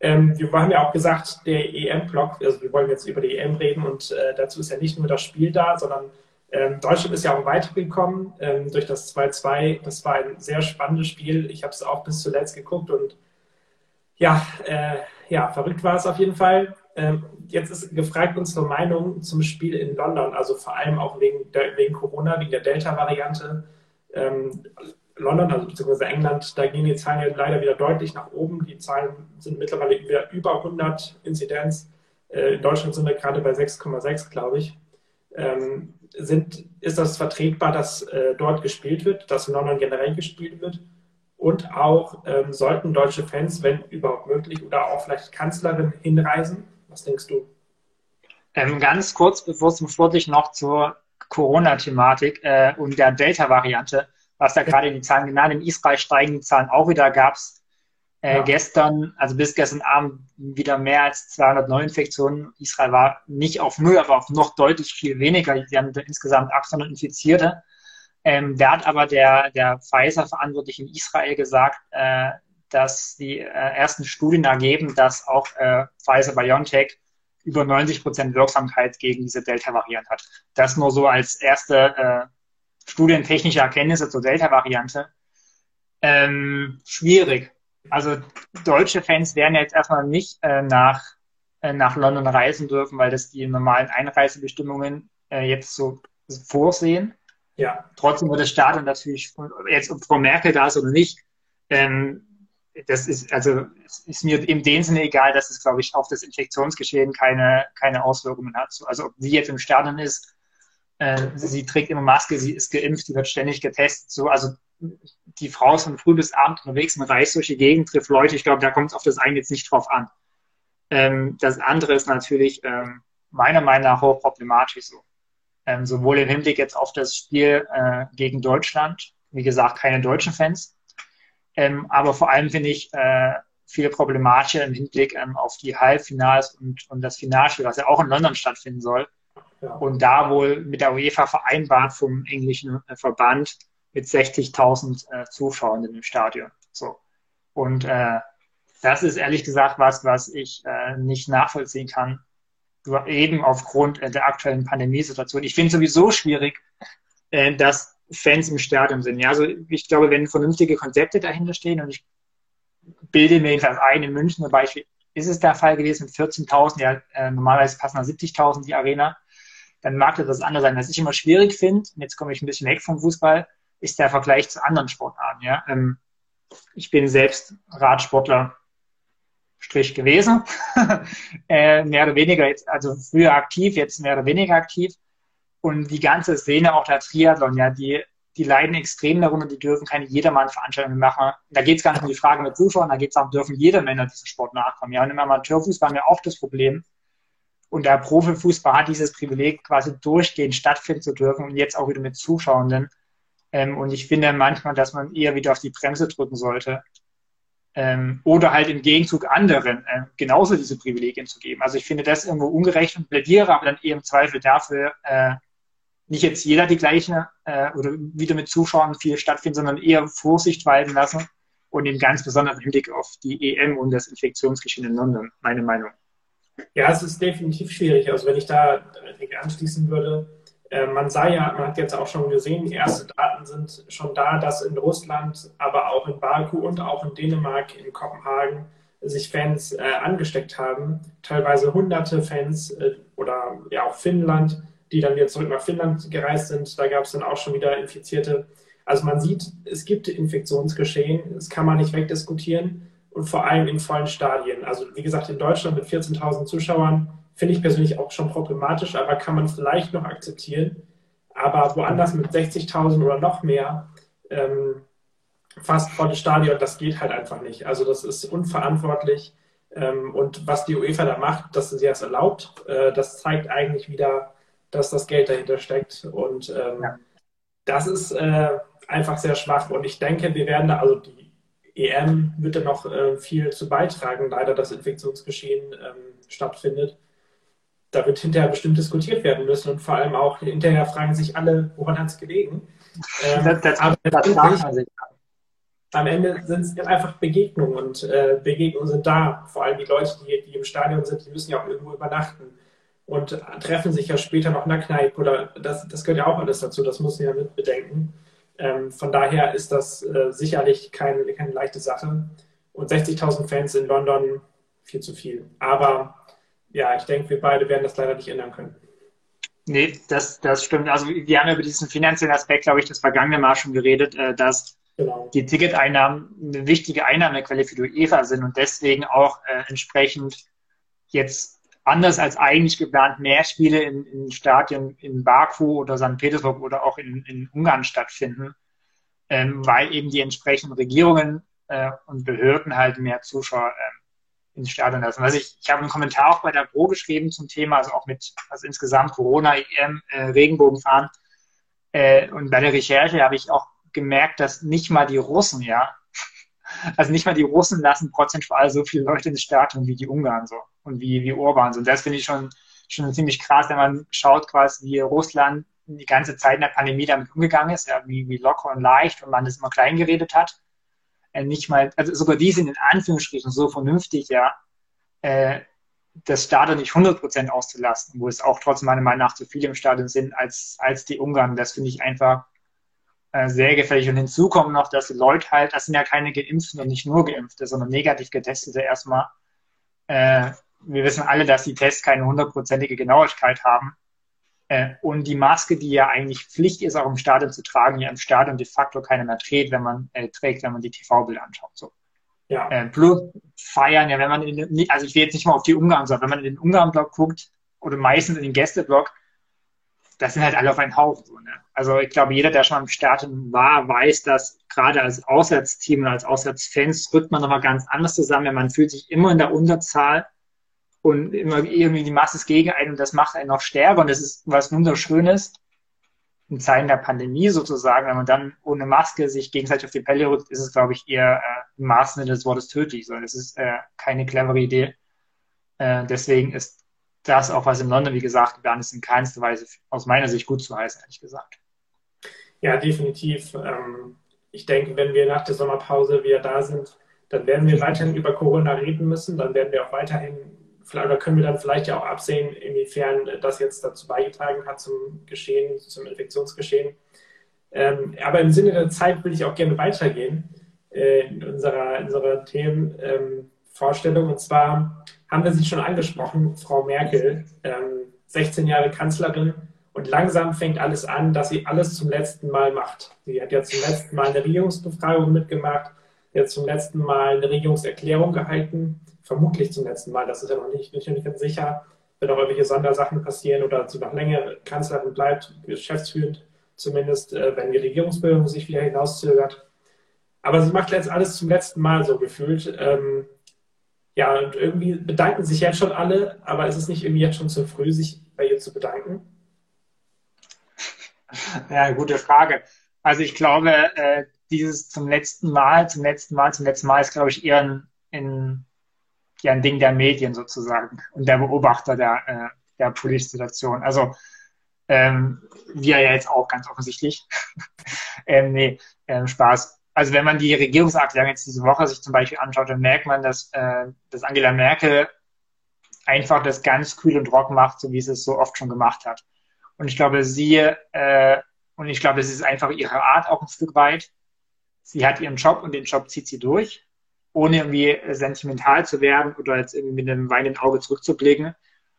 Ähm, wir haben ja auch gesagt, der EM-Block, also wir wollen jetzt über die EM reden und äh, dazu ist ja nicht nur das Spiel da, sondern ähm, Deutschland ist ja auch weitergekommen ähm, durch das 2-2. Das war ein sehr spannendes Spiel. Ich habe es auch bis zuletzt geguckt und ja, äh, ja, verrückt war es auf jeden Fall. Ähm, jetzt ist gefragt unsere Meinung zum Spiel in London, also vor allem auch wegen, der, wegen Corona, wegen der Delta-Variante. Ähm, London, also beziehungsweise England, da gehen die Zahlen ja leider wieder deutlich nach oben. Die Zahlen sind mittlerweile wieder über 100 Inzidenz. Äh, in Deutschland sind wir gerade bei 6,6, glaube ich. Ähm, sind, ist das vertretbar, dass äh, dort gespielt wird, dass in London generell gespielt wird? Und auch ähm, sollten deutsche Fans, wenn überhaupt möglich, oder auch vielleicht Kanzlerin hinreisen? Was denkst du? Ähm, ganz kurz, bevor zum Schluss noch zur Corona-Thematik äh, und der Delta-Variante, was da gerade in die Zahlen genannt, in Israel steigen die Zahlen auch wieder, gab es äh, ja. gestern, also bis gestern Abend wieder mehr als 200 Neuinfektionen. Israel war nicht auf null, aber auf noch deutlich viel weniger. Sie haben insgesamt 800 Infizierte. Ähm, da hat aber der, der Pfizer-Verantwortliche in Israel gesagt, äh, dass die äh, ersten Studien ergeben, dass auch äh, Pfizer-BioNTech über 90 Prozent Wirksamkeit gegen diese Delta-Variante hat. Das nur so als erste äh, studientechnische Erkenntnisse zur Delta-Variante. Ähm, schwierig. Also deutsche Fans werden jetzt erstmal nicht äh, nach, äh, nach London reisen dürfen, weil das die normalen Einreisebestimmungen äh, jetzt so vorsehen. Ja. Trotzdem wird das Stadion natürlich, jetzt ob Frau Merkel da ist oder nicht, ähm, das ist, also, ist mir in dem Sinne egal, dass es, glaube ich, auf das Infektionsgeschehen keine, keine Auswirkungen hat. Also, ob sie jetzt im Stadion ist, äh, sie trägt immer Maske, sie ist geimpft, sie wird ständig getestet, so, also, die Frau ist von früh bis abend unterwegs und reist durch die Gegend, trifft Leute. Ich glaube, da kommt es auf das eine jetzt nicht drauf an. Ähm, das andere ist natürlich ähm, meiner Meinung nach hochproblematisch so ähm, sowohl im Hinblick jetzt auf das Spiel äh, gegen Deutschland, wie gesagt, keine deutschen Fans, ähm, aber vor allem finde ich äh, viele problematische im Hinblick ähm, auf die Halbfinals und, und das Finalspiel, was ja auch in London stattfinden soll. Ja. Und da wohl mit der UEFA vereinbart vom englischen äh, Verband mit 60.000 äh, Zuschauern im Stadion. So. Und äh, das ist ehrlich gesagt was, was ich äh, nicht nachvollziehen kann, eben aufgrund äh, der aktuellen Pandemiesituation. Ich finde es sowieso schwierig, äh, dass Fans im Stadion sind. Ja, also ich glaube, wenn vernünftige Konzepte dahinter stehen und ich bilde mir jedenfalls ein, in München zum Beispiel ist es der Fall gewesen mit 14.000, ja, äh, normalerweise passen da 70.000 die Arena, dann mag das das andere sein. Was ich immer schwierig finde, jetzt komme ich ein bisschen weg vom Fußball, ist der Vergleich zu anderen Sportarten. Ja? Ähm, ich bin selbst Radsportler, Strich gewesen. äh, mehr oder weniger jetzt, also früher aktiv, jetzt mehr oder weniger aktiv. Und die ganze Szene, auch der Triathlon, ja, die, die leiden extrem darunter, die dürfen keine Jedermann-Veranstaltungen machen. Da geht es gar nicht um die Frage mit Zuschauern, da geht es auch, dürfen jeder Männer diesem Sport nachkommen. Ja, und im Amateurfußball haben wir auch das Problem. Und der Profifußball hat dieses Privileg, quasi durchgehend stattfinden zu dürfen und jetzt auch wieder mit Zuschauenden. Ähm, und ich finde manchmal, dass man eher wieder auf die Bremse drücken sollte. Ähm, oder halt im Gegenzug anderen äh, genauso diese Privilegien zu geben. Also ich finde das irgendwo ungerecht und plädiere aber dann eher im Zweifel dafür, äh, nicht jetzt jeder die gleiche äh, oder wieder mit Zuschauern viel stattfinden, sondern eher Vorsicht walten lassen und eben ganz besonders Hinblick auf die EM und das Infektionsgeschehen in London, meine Meinung. Ja, es ist definitiv schwierig. Also wenn ich da anschließen würde, äh, man sah ja, man hat jetzt auch schon gesehen, erste Daten sind schon da, dass in Russland, aber auch in Baku und auch in Dänemark, in Kopenhagen sich Fans äh, angesteckt haben. Teilweise hunderte Fans äh, oder ja auch Finnland, die dann wieder zurück nach Finnland gereist sind. Da gab es dann auch schon wieder Infizierte. Also man sieht, es gibt Infektionsgeschehen, das kann man nicht wegdiskutieren und vor allem in vollen Stadien. Also wie gesagt, in Deutschland mit 14.000 Zuschauern finde ich persönlich auch schon problematisch, aber kann man vielleicht noch akzeptieren. Aber woanders mit 60.000 oder noch mehr, ähm, fast volles Stadion, das geht halt einfach nicht. Also das ist unverantwortlich. Ähm, und was die UEFA da macht, dass sie das erlaubt, äh, das zeigt eigentlich wieder, dass das Geld dahinter steckt. Und ähm, ja. das ist äh, einfach sehr schwach. Und ich denke, wir werden da, also die EM wird da noch äh, viel zu beitragen, leider das Infektionsgeschehen ähm, stattfindet. Da wird hinterher bestimmt diskutiert werden müssen und vor allem auch hinterher fragen sich alle, woran hat es gelegen. Ähm, das, das, aber das am Ende sind es einfach Begegnungen und äh, Begegnungen sind da. Vor allem die Leute, die, die im Stadion sind, die müssen ja auch irgendwo übernachten und treffen sich ja später noch in der Kneipe oder das, das gehört ja auch alles dazu, das muss man ja mit bedenken. Ähm, von daher ist das äh, sicherlich kein, keine leichte Sache. Und 60.000 Fans in London, viel zu viel. Aber ja, ich denke, wir beide werden das leider nicht ändern können. Nee, das, das stimmt. Also wir haben über diesen finanziellen Aspekt, glaube ich, das vergangene Mal schon geredet, äh, dass genau. die Ticketeinnahmen eine wichtige Einnahmequelle für die UEFA sind und deswegen auch äh, entsprechend jetzt anders als eigentlich geplant mehr Spiele in, in Stadien in Baku oder St. Petersburg oder auch in, in Ungarn stattfinden, ähm, weil eben die entsprechenden Regierungen äh, und Behörden halt mehr Zuschauer äh, ins Stadion lassen. Also ich, ich habe einen Kommentar auch bei der Pro geschrieben zum Thema, also auch mit also insgesamt Corona, EM, äh, Regenbogenfahren. Äh, und bei der Recherche habe ich auch gemerkt, dass nicht mal die Russen, ja, also nicht mal die Russen lassen prozentual so viele Leute ins Stadion wie die Ungarn so und wie, wie Orban. Und das finde ich schon, schon ziemlich krass, wenn man schaut, quasi, wie Russland die ganze Zeit in der Pandemie damit umgegangen ist, ja, wie, wie locker und leicht und man das immer klein geredet hat. Äh, nicht mal, also sogar die sind in Anführungsstrichen so vernünftig, ja, äh, das Stadion nicht 100% auszulasten, wo es auch trotzdem meiner Meinung nach zu viele im Stadion sind als, als die Ungarn. Das finde ich einfach äh, sehr gefährlich. Und hinzu kommt noch, dass die Leute halt, das sind ja keine Geimpften und nicht nur Geimpfte, sondern negativ Getestete erstmal, äh, wir wissen alle, dass die Tests keine hundertprozentige Genauigkeit haben. Äh, und die Maske, die ja eigentlich Pflicht ist, auch im Stadion zu tragen, ja im Stadion de facto keiner mehr trägt, wenn man äh, trägt, wenn man die TV-Bilder anschaut. So. Ja. Äh, plus feiern, ja, wenn man in den, also ich will jetzt nicht mal auf die Ungarn sagen, wenn man in den Ungarn-Blog guckt oder meistens in den Gäste-Blog, das sind halt alle auf einen Haufen. So, ne? Also ich glaube, jeder, der schon im Stadion war, weiß, dass gerade als Auswärtsteam und als Auswärtsfans rückt man nochmal ganz anders zusammen. Man fühlt sich immer in der Unterzahl und immer irgendwie die Masse ist gegen einen und das macht einen noch stärker und das ist was Wunderschönes in Zeiten der Pandemie sozusagen, wenn man dann ohne Maske sich gegenseitig auf die Pelle rückt, ist es, glaube ich, eher äh, im Maße des Wortes tödlich. So, das ist äh, keine clevere Idee. Äh, deswegen ist das auch, was in London, wie gesagt, geplant ist, in keinster Weise aus meiner Sicht gut zu heißen, ehrlich gesagt. Ja, definitiv. Ähm, ich denke, wenn wir nach der Sommerpause wieder da sind, dann werden wir weiterhin über Corona reden müssen. Dann werden wir auch weiterhin oder können wir dann vielleicht ja auch absehen, inwiefern das jetzt dazu beigetragen hat zum Geschehen, zum Infektionsgeschehen. Ähm, aber im Sinne der Zeit will ich auch gerne weitergehen äh, in unserer, unserer Themenvorstellung. Ähm, und zwar haben wir sie schon angesprochen, Frau Merkel, ähm, 16 Jahre Kanzlerin. Und langsam fängt alles an, dass sie alles zum letzten Mal macht. Sie hat ja zum letzten Mal eine Regierungsbefragung mitgemacht, jetzt zum letzten Mal eine Regierungserklärung gehalten vermutlich zum letzten Mal. Das ist ja noch nicht, nicht, nicht ganz sicher. Wenn auch irgendwelche Sondersachen passieren oder sie noch länger Kanzlerin bleibt, geschäftsführend zumindest, äh, wenn die Regierungsbildung sich wieder hinauszögert. Aber sie macht jetzt alles zum letzten Mal so gefühlt. Ähm, ja, und irgendwie bedanken sich jetzt schon alle, aber ist es nicht irgendwie jetzt schon zu früh, sich bei ihr zu bedanken? Ja, gute Frage. Also ich glaube, äh, dieses zum letzten Mal, zum letzten Mal, zum letzten Mal ist, glaube ich, eher ein, ein, ja, ein Ding der Medien sozusagen und der Beobachter der, äh, der politischen Situation. Also ähm, wir ja jetzt auch ganz offensichtlich. ähm, nee, ähm, Spaß. Also wenn man die Regierungserklärung jetzt diese Woche sich zum Beispiel anschaut, dann merkt man, dass, äh, dass Angela Merkel einfach das ganz kühl und trocken macht, so wie es es so oft schon gemacht hat. Und ich glaube, sie, äh, und ich glaube, es ist einfach ihre Art auch ein Stück weit. Sie hat ihren Job und den Job zieht sie durch, ohne irgendwie sentimental zu werden oder jetzt irgendwie mit einem weinenden Auge zurückzublicken,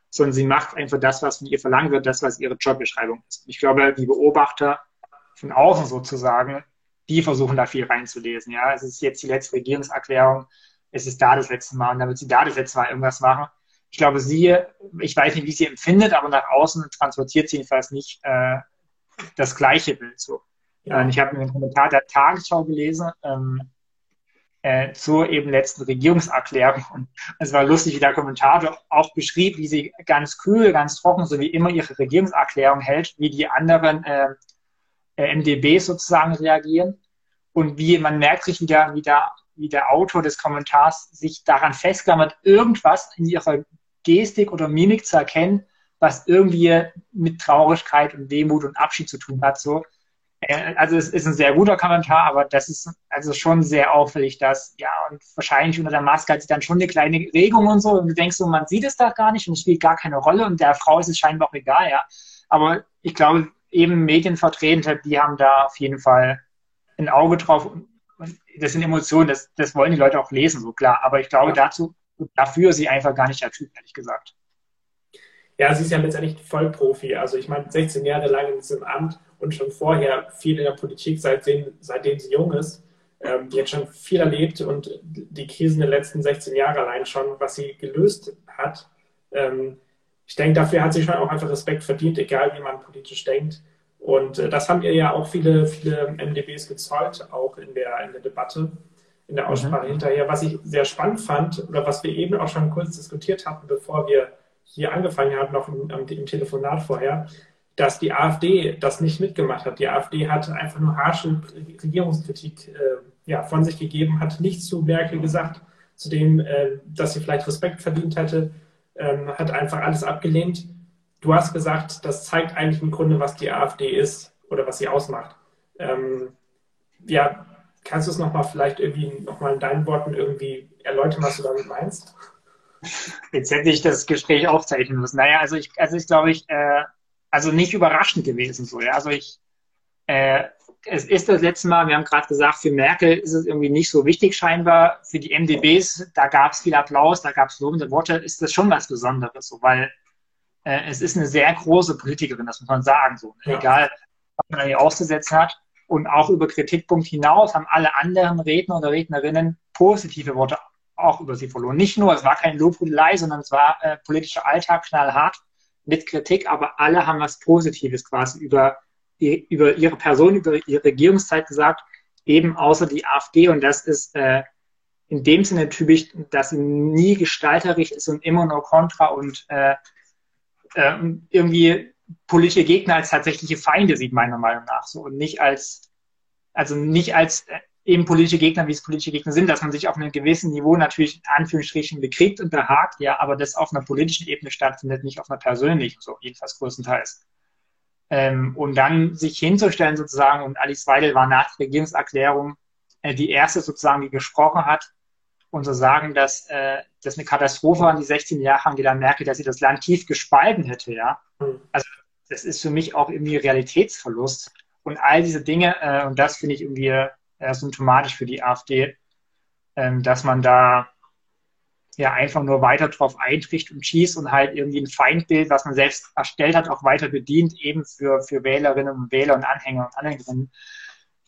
sondern sie macht einfach das, was von ihr verlangt wird, das, was ihre Jobbeschreibung ist. Ich glaube, die Beobachter von außen sozusagen, die versuchen da viel reinzulesen. Ja, es ist jetzt die letzte Regierungserklärung, es ist da das letzte Mal und wird sie da das letzte Mal irgendwas machen ich glaube, sie, ich weiß nicht, wie sie empfindet, aber nach außen transportiert sie jedenfalls nicht äh, das gleiche Bild so. Ja. ich habe einen Kommentar der Tagesschau gelesen ähm, äh, zur eben letzten Regierungserklärung und es war lustig, wie der Kommentator auch beschrieb, wie sie ganz kühl, ganz trocken, so wie immer ihre Regierungserklärung hält, wie die anderen äh, äh, MDBs sozusagen reagieren und wie man merkt sich wieder, wie der, wie der Autor des Kommentars sich daran festklammert, irgendwas in ihrer Gestik oder Mimik zu erkennen, was irgendwie mit Traurigkeit und Demut und Abschied zu tun hat. So. Also es ist ein sehr guter Kommentar, aber das ist also schon sehr auffällig, dass, ja, und wahrscheinlich unter der Maske hat sie dann schon eine kleine Regung und so, und du denkst so, man sieht es da gar nicht und es spielt gar keine Rolle und der Frau ist es scheinbar auch egal, ja. Aber ich glaube, eben Medienvertretende, die haben da auf jeden Fall ein Auge drauf. Und das sind Emotionen, das, das wollen die Leute auch lesen, so klar. Aber ich glaube, dazu dafür ist sie einfach gar nicht der Typ, ehrlich gesagt. Ja, sie ist ja letztendlich Vollprofi. Also ich meine, 16 Jahre lang in diesem Amt und schon vorher viel in der Politik, seitdem, seitdem sie jung ist. Ähm, die hat schon viel erlebt und die Krisen der letzten 16 Jahre allein schon, was sie gelöst hat. Ähm, ich denke, dafür hat sie schon auch einfach Respekt verdient, egal wie man politisch denkt. Und äh, das haben ihr ja auch viele, viele MDBs gezollt, auch in der, in der Debatte in der Aussprache mhm. hinterher. Was ich sehr spannend fand oder was wir eben auch schon kurz diskutiert hatten, bevor wir hier angefangen haben, noch im, im Telefonat vorher, dass die AfD das nicht mitgemacht hat. Die AfD hat einfach nur harsche Regierungskritik äh, ja, von sich gegeben, hat nichts zu Merkel gesagt, zu dem, äh, dass sie vielleicht Respekt verdient hätte, ähm, hat einfach alles abgelehnt. Du hast gesagt, das zeigt eigentlich im Grunde, was die AfD ist oder was sie ausmacht. Ähm, ja, Kannst du es nochmal vielleicht irgendwie nochmal in deinen Worten irgendwie erläutern, was du damit meinst? Jetzt hätte ich das Gespräch aufzeichnen müssen. Naja, also ich, also ist, glaube ich, äh, also nicht überraschend gewesen so. Ja? Also ich, äh, es ist das letzte Mal, wir haben gerade gesagt, für Merkel ist es irgendwie nicht so wichtig scheinbar. Für die MDBs, da gab es viel Applaus, da gab es lobende Worte, ist das schon was Besonderes, so, weil äh, es ist eine sehr große Politikerin, das muss man sagen, so. Ja. Egal, was man hier auszusetzen hat. Und auch über Kritikpunkt hinaus haben alle anderen Redner oder Rednerinnen positive Worte auch über sie verloren. Nicht nur, es war keine Lobhudelei, sondern es war äh, politischer Alltag knallhart mit Kritik, aber alle haben was Positives quasi über, über ihre Person, über ihre Regierungszeit gesagt, eben außer die AfD. Und das ist äh, in dem Sinne typisch, dass sie nie gestalterisch ist und immer nur kontra und äh, äh, irgendwie politische Gegner als tatsächliche Feinde sieht, meiner Meinung nach. So, und nicht als, also nicht als äh, eben politische Gegner, wie es politische Gegner sind, dass man sich auf einem gewissen Niveau natürlich in Anführungsstrichen bekriegt und behagt, ja, aber das auf einer politischen Ebene stattfindet, nicht auf einer persönlichen, so jedenfalls größtenteils. Ähm, und dann sich hinzustellen sozusagen, und Alice Weidel war nach der Regierungserklärung äh, die erste sozusagen, die gesprochen hat, und so sagen, dass äh, das eine Katastrophe an die 16 Jahre Angela Merkel, dass sie das Land tief gespalten hätte, ja. Mhm. Also das ist für mich auch irgendwie Realitätsverlust. Und all diese Dinge, äh, und das finde ich irgendwie symptomatisch für die AfD, äh, dass man da ja einfach nur weiter drauf eintricht und schießt und halt irgendwie ein Feindbild, was man selbst erstellt hat, auch weiter bedient, eben für, für Wählerinnen und Wähler und Anhänger und Anhängerinnen.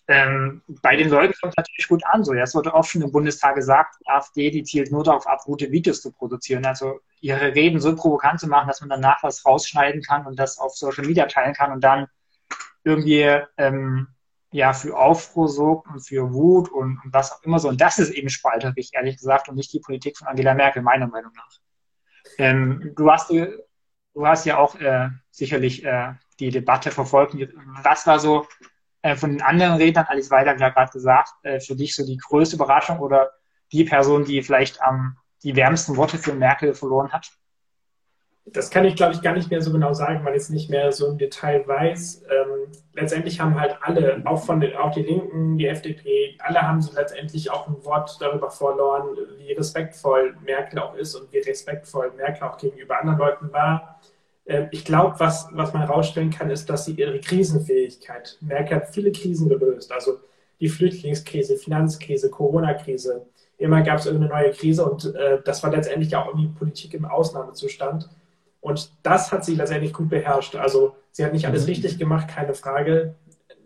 Ähm, bei den Leuten kommt es natürlich gut an. So, ja, es wurde oft schon im Bundestag gesagt, die AfD, die zielt nur darauf ab, gute Videos zu produzieren. Also ihre Reden so provokant zu machen, dass man danach was rausschneiden kann und das auf Social Media teilen kann und dann irgendwie ähm, ja für Aufruhr sorgt und für Wut und, und, was auch immer so. Und das ist eben spalterig, ehrlich gesagt, und nicht die Politik von Angela Merkel, meiner Meinung nach. Ähm, du hast du hast ja auch äh, sicherlich äh, die Debatte verfolgt. Was war so äh, von den anderen Rednern, Alice Weiler gerade gesagt, äh, für dich so die größte Überraschung oder die Person, die vielleicht am die wärmsten Worte für Merkel verloren hat? Das kann ich, glaube ich, gar nicht mehr so genau sagen, weil ich es nicht mehr so im Detail weiß. Ähm, letztendlich haben halt alle, auch von den, auch die Linken, die FDP, alle haben so letztendlich auch ein Wort darüber verloren, wie respektvoll Merkel auch ist und wie respektvoll Merkel auch gegenüber anderen Leuten war. Ähm, ich glaube, was, was man herausstellen kann, ist, dass sie ihre Krisenfähigkeit, Merkel hat viele Krisen gelöst, also die Flüchtlingskrise, Finanzkrise, Corona-Krise. Immer gab es irgendeine neue Krise und äh, das war letztendlich auch irgendwie Politik im Ausnahmezustand. Und das hat sie letztendlich gut beherrscht. Also sie hat nicht alles mhm. richtig gemacht, keine Frage,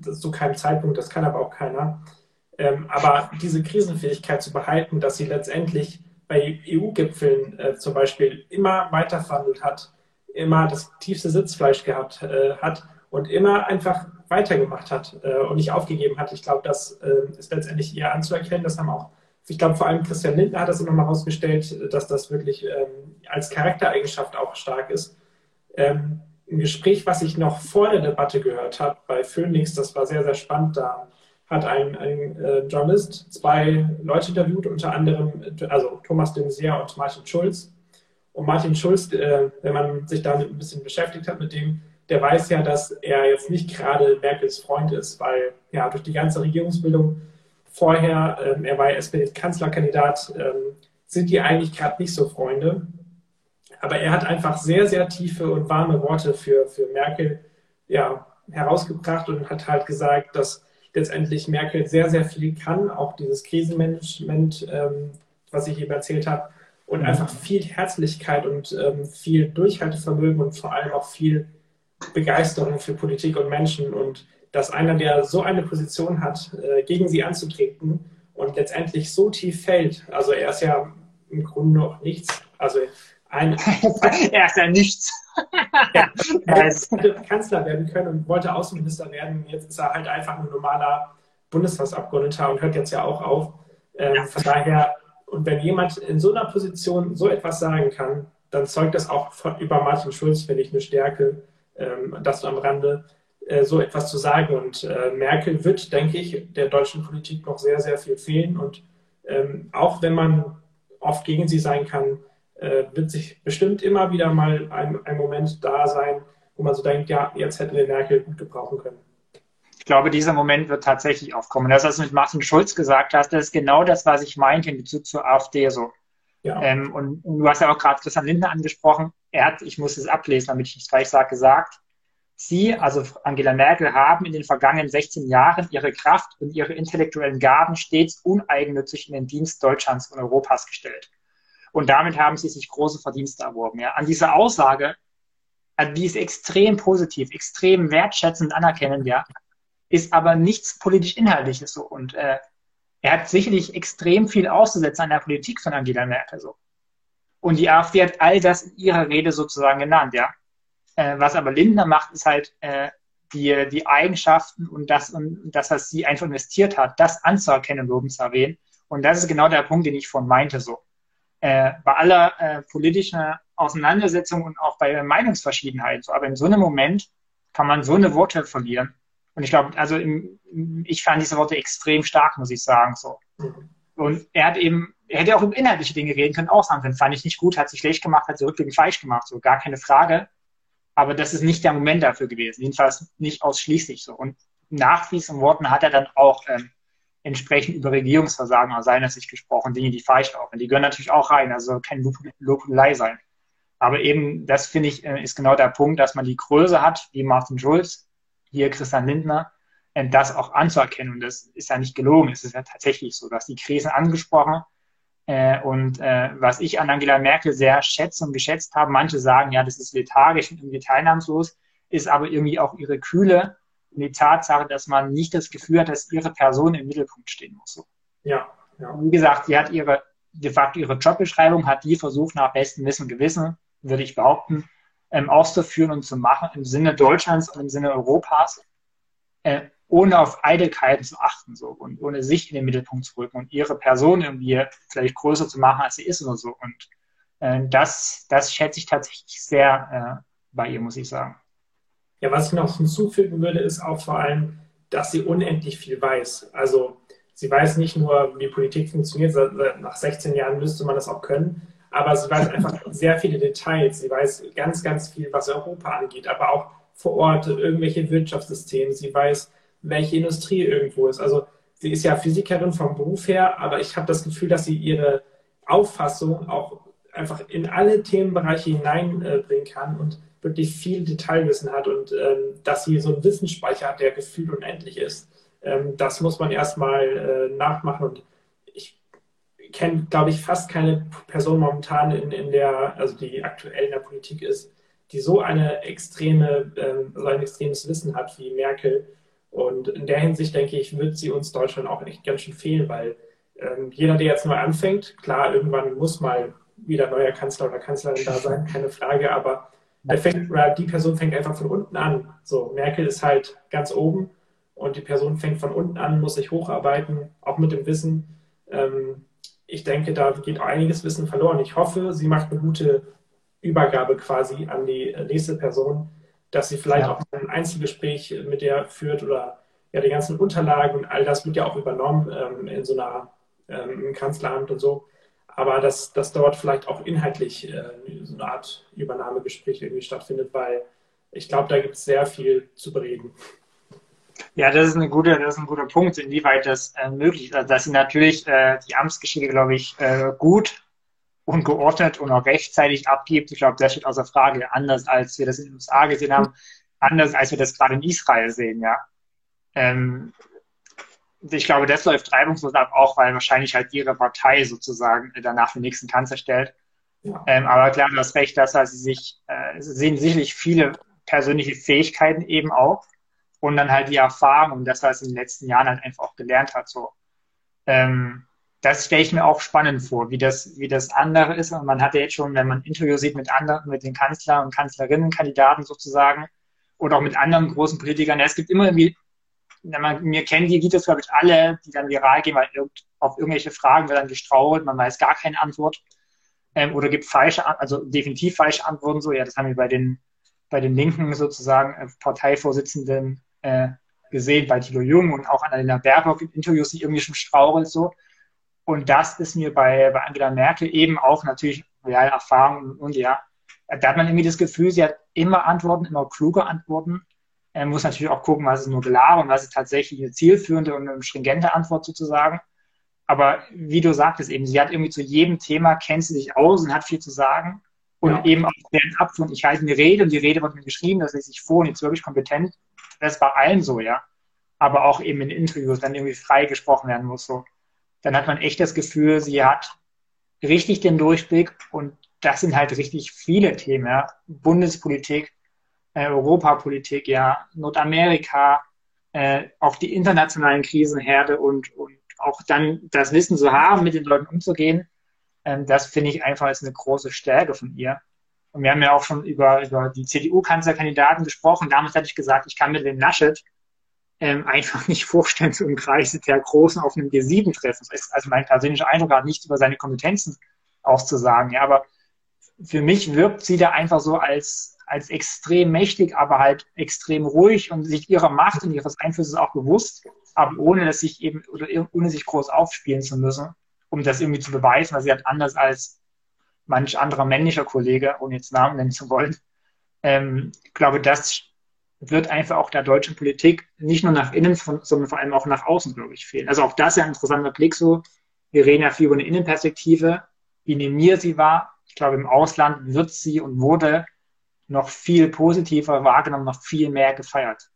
zu keinem Zeitpunkt, das kann aber auch keiner. Ähm, aber diese Krisenfähigkeit zu behalten, dass sie letztendlich bei EU-Gipfeln äh, zum Beispiel immer weiter verhandelt hat, immer das tiefste Sitzfleisch gehabt äh, hat und immer einfach weitergemacht hat äh, und nicht aufgegeben hat. Ich glaube, das äh, ist letztendlich ihr anzuerkennen. Das haben auch, ich glaube, vor allem Christian Lindner hat das immer mal herausgestellt, dass das wirklich ähm, als Charaktereigenschaft auch stark ist. Ähm, ein Gespräch, was ich noch vor der Debatte gehört habe bei Phoenix, das war sehr, sehr spannend. Da hat ein, ein äh, Journalist zwei Leute interviewt, unter anderem also Thomas de Maizière und Martin Schulz. Und Martin Schulz, äh, wenn man sich damit ein bisschen beschäftigt hat mit dem, der weiß ja, dass er jetzt nicht gerade Merkels Freund ist, weil ja durch die ganze Regierungsbildung vorher, ähm, er war ja SPD-Kanzlerkandidat, ähm, sind die eigentlich gerade nicht so Freunde. Aber er hat einfach sehr, sehr tiefe und warme Worte für, für Merkel ja, herausgebracht und hat halt gesagt, dass letztendlich Merkel sehr, sehr viel kann, auch dieses Krisenmanagement, ähm, was ich eben erzählt habe, und mhm. einfach viel Herzlichkeit und ähm, viel Durchhaltevermögen und vor allem auch viel Begeisterung für Politik und Menschen. Und dass einer, der so eine Position hat, äh, gegen sie anzutreten und letztendlich so tief fällt, also er ist ja im Grunde noch nichts, also ein, er ist ja nichts. er, hätte Kanzler werden können und wollte Außenminister werden. Jetzt ist er halt einfach ein normaler Bundestagsabgeordneter und hört jetzt ja auch auf. Ähm. Von daher und wenn jemand in so einer Position so etwas sagen kann, dann zeugt das auch von, über Martin Schulz, finde ich, eine Stärke, ähm, das am Rande, so etwas zu sagen. Und äh, Merkel wird, denke ich, der deutschen Politik noch sehr, sehr viel fehlen. Und ähm, auch wenn man oft gegen sie sein kann, äh, wird sich bestimmt immer wieder mal ein, ein Moment da sein, wo man so denkt, ja, jetzt hätten wir Merkel gut gebrauchen können. Ich glaube, dieser Moment wird tatsächlich aufkommen. Das, was du mit Martin Schulz gesagt hast, das ist genau das, was ich meinte in Bezug zur AfD so. Ja. Ähm, und, und, du hast ja auch gerade Christian Lindner angesprochen. Er hat, ich muss es ablesen, damit ich nichts falsch sage, gesagt, Sie, also Angela Merkel, haben in den vergangenen 16 Jahren ihre Kraft und ihre intellektuellen Gaben stets uneigennützig in den Dienst Deutschlands und Europas gestellt. Und damit haben sie sich große Verdienste erworben. Ja. An dieser Aussage, die ist extrem positiv, extrem wertschätzend anerkennend, ja, ist aber nichts politisch Inhaltliches so. Und äh, er hat sicherlich extrem viel auszusetzen an der Politik von Angela Merkel so. Und die AfD hat all das in ihrer Rede sozusagen genannt, ja. Äh, was aber Lindner macht, ist halt äh, die, die Eigenschaften und das, und das, was sie einfach investiert hat, das anzuerkennen und oben zu erwähnen. Und das ist genau der Punkt, den ich vorhin meinte, so. Äh, bei aller äh, politischen Auseinandersetzung und auch bei Meinungsverschiedenheit, so. Aber in so einem Moment kann man so eine Worte verlieren und ich glaube, also im, ich fand diese Worte extrem stark, muss ich sagen. So. Und er hat eben, er hätte auch über inhaltliche Dinge reden können, auch sagen können, fand ich nicht gut, hat sich schlecht gemacht, hat sie rückblickend falsch gemacht, so gar keine Frage. Aber das ist nicht der Moment dafür gewesen, jedenfalls nicht ausschließlich so. Und nach diesen Worten hat er dann auch ähm, entsprechend über Regierungsversagen aus seiner Sicht gesprochen, Dinge, die falsch laufen. Die gehören natürlich auch rein, also kein Lobelei sein. Aber eben, das finde ich, äh, ist genau der Punkt, dass man die Größe hat, wie Martin Schulz, hier Christian Lindner, äh, das auch anzuerkennen. Und das ist ja nicht gelogen, es ist ja tatsächlich so, dass die Krisen angesprochen. Äh, und äh, was ich an Angela Merkel sehr schätze und geschätzt habe, manche sagen, ja, das ist lethargisch und irgendwie teilnahmslos, ist aber irgendwie auch ihre Kühle und die Tatsache, dass man nicht das Gefühl hat, dass ihre Person im Mittelpunkt stehen muss. So. Ja, ja. Wie gesagt, sie hat ihre, de facto ihre Jobbeschreibung, hat die versucht, nach bestem Wissen und Gewissen, würde ich behaupten, ähm, auszuführen und zu machen im Sinne Deutschlands und im Sinne Europas, äh, ohne auf Eitelkeiten zu achten so und ohne sich in den Mittelpunkt zu rücken und ihre Person irgendwie vielleicht größer zu machen, als sie ist oder so. Und äh, das, das schätze ich tatsächlich sehr äh, bei ihr, muss ich sagen. Ja, was ich noch hinzufügen würde, ist auch vor allem, dass sie unendlich viel weiß. Also sie weiß nicht nur, wie Politik funktioniert, nach 16 Jahren müsste man das auch können, aber sie weiß einfach sehr viele Details. Sie weiß ganz, ganz viel, was Europa angeht, aber auch vor Ort irgendwelche Wirtschaftssysteme. Sie weiß, welche Industrie irgendwo ist. Also sie ist ja Physikerin vom Beruf her, aber ich habe das Gefühl, dass sie ihre Auffassung auch einfach in alle Themenbereiche hineinbringen kann und wirklich viel Detailwissen hat und ähm, dass sie so einen Wissensspeicher hat, der gefühlt unendlich ist. Ähm, das muss man erstmal äh, nachmachen und ich kenne, glaube ich, fast keine Person momentan in, in der, also die aktuell in der Politik ist, die so eine extreme, ähm, so ein extremes Wissen hat wie Merkel. Und in der Hinsicht denke ich, wird sie uns Deutschland auch echt ganz schön fehlen, weil ähm, jeder, der jetzt neu anfängt, klar, irgendwann muss mal wieder neuer Kanzler oder Kanzlerin da sein, keine Frage, aber fängt, die Person fängt einfach von unten an. So, Merkel ist halt ganz oben und die Person fängt von unten an, muss sich hocharbeiten, auch mit dem Wissen. Ähm, ich denke, da geht auch einiges Wissen verloren. Ich hoffe, sie macht eine gute Übergabe quasi an die nächste Person, dass sie vielleicht ja. auch ein Einzelgespräch mit der führt oder ja, die ganzen Unterlagen all das wird ja auch übernommen ähm, in so einer ähm, im Kanzleramt und so. Aber dass, dass dort vielleicht auch inhaltlich äh, so eine Art Übernahmegespräch irgendwie stattfindet, weil ich glaube, da gibt es sehr viel zu bereden. Ja, das ist, eine gute, das ist ein guter Punkt, inwieweit das äh, möglich ist. Also, dass sie natürlich äh, die Amtsgeschicke, glaube ich, äh, gut und geordnet und auch rechtzeitig abgibt. Ich glaube, das steht außer Frage. Anders als wir das in den USA gesehen haben, anders als wir das gerade in Israel sehen, ja. Ähm, ich glaube, das läuft reibungslos ab, auch weil wahrscheinlich halt ihre Partei sozusagen danach den nächsten Kanzler stellt. Ja. Ähm, aber klar, du hast recht, dass halt sie sich, äh, sehen sicherlich viele persönliche Fähigkeiten eben auch und dann halt die Erfahrung das, was sie in den letzten Jahren halt einfach auch gelernt hat, so. Ähm, das stelle ich mir auch spannend vor, wie das, wie das andere ist. Und man hat ja jetzt schon, wenn man Interviews sieht mit anderen, mit den Kanzler und Kanzlerinnenkandidaten sozusagen oder auch mit anderen großen Politikern, es gibt immer irgendwie, wenn man mir kennt, die gibt es, glaube ich, alle, die dann viral gehen, weil auf irgendwelche Fragen wird dann gestrauert, man weiß gar keine Antwort ähm, oder gibt falsche, also definitiv falsche Antworten so. Ja, das haben wir bei den, bei den Linken sozusagen äh, Parteivorsitzenden äh, gesehen, bei Thilo Jung und auch Annalena Baerbock in Interviews, die irgendwie schon strauchelt so. Und das ist mir bei, bei Angela Merkel eben auch natürlich ja, Erfahrung und ja, da hat man irgendwie das Gefühl, sie hat immer Antworten, immer kluge Antworten. Er muss natürlich auch gucken, was ist nur Gelaber und was ist tatsächlich eine zielführende und eine stringente Antwort sozusagen. Aber wie du sagtest eben, sie hat irgendwie zu jedem Thema, kennt sie sich aus und hat viel zu sagen. Und ja. eben auch deren Abfund. Ich halte eine Rede und die Rede wird mir geschrieben, das lese ich vor und jetzt wirklich kompetent. Das ist bei allen so, ja. Aber auch eben in Interviews, wenn irgendwie frei gesprochen werden muss, so dann hat man echt das Gefühl, sie hat richtig den Durchblick und das sind halt richtig viele Themen. Ja. Bundespolitik, äh, Europapolitik, ja, Nordamerika, äh, auch die internationalen Krisenherde und, und auch dann das Wissen zu haben, mit den Leuten umzugehen, ähm, das finde ich einfach als eine große Stärke von ihr. Und wir haben ja auch schon über, über die CDU-Kanzlerkandidaten gesprochen. Damals hatte ich gesagt, ich kann mit dem Laschet ähm, einfach nicht vorstellen, so im Kreis der Großen auf einem G7 treffen. Das ist also mein persönlicher Eindruck, hat nichts über seine Kompetenzen auszusagen. Ja, aber für mich wirkt sie da einfach so als, als extrem mächtig, aber halt extrem ruhig und sich ihrer Macht und ihres Einflusses auch bewusst, aber ohne dass sich eben oder ohne sich groß aufspielen zu müssen, um das irgendwie zu beweisen, weil sie hat anders als manch anderer männlicher Kollege, ohne jetzt Namen nennen zu wollen, ähm, glaube, das wird einfach auch der deutschen Politik nicht nur nach innen, sondern vor allem auch nach außen, glaube ich, fehlen. Also auch das ist ja ein interessanter Blick so. Wir reden ja viel über eine Innenperspektive, wie neben mir sie war. Ich glaube, im Ausland wird sie und wurde noch viel positiver wahrgenommen, noch viel mehr gefeiert.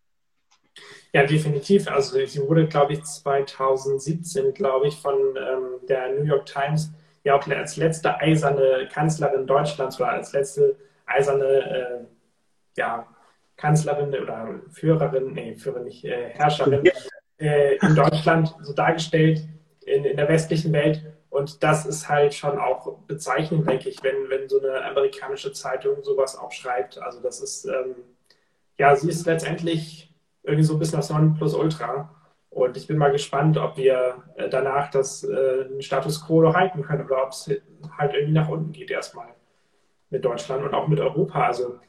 Ja, definitiv. Also sie wurde, glaube ich, 2017, glaube ich, von ähm, der New York Times ja auch als letzte eiserne Kanzlerin Deutschlands oder als letzte eiserne äh, ja, Kanzlerin oder Führerin, nee, Führerin nicht, äh, Herrscherin äh, in Deutschland so dargestellt, in, in der westlichen Welt. Und das ist halt schon auch bezeichnend, denke ich, wenn, wenn so eine amerikanische Zeitung sowas auch schreibt. Also das ist, ähm, ja, sie ist letztendlich irgendwie so ein bisschen das Nonplusultra. Und ich bin mal gespannt, ob wir äh, danach das äh, Status quo noch halten können oder ob es halt irgendwie nach unten geht erstmal mit Deutschland und auch mit Europa. Also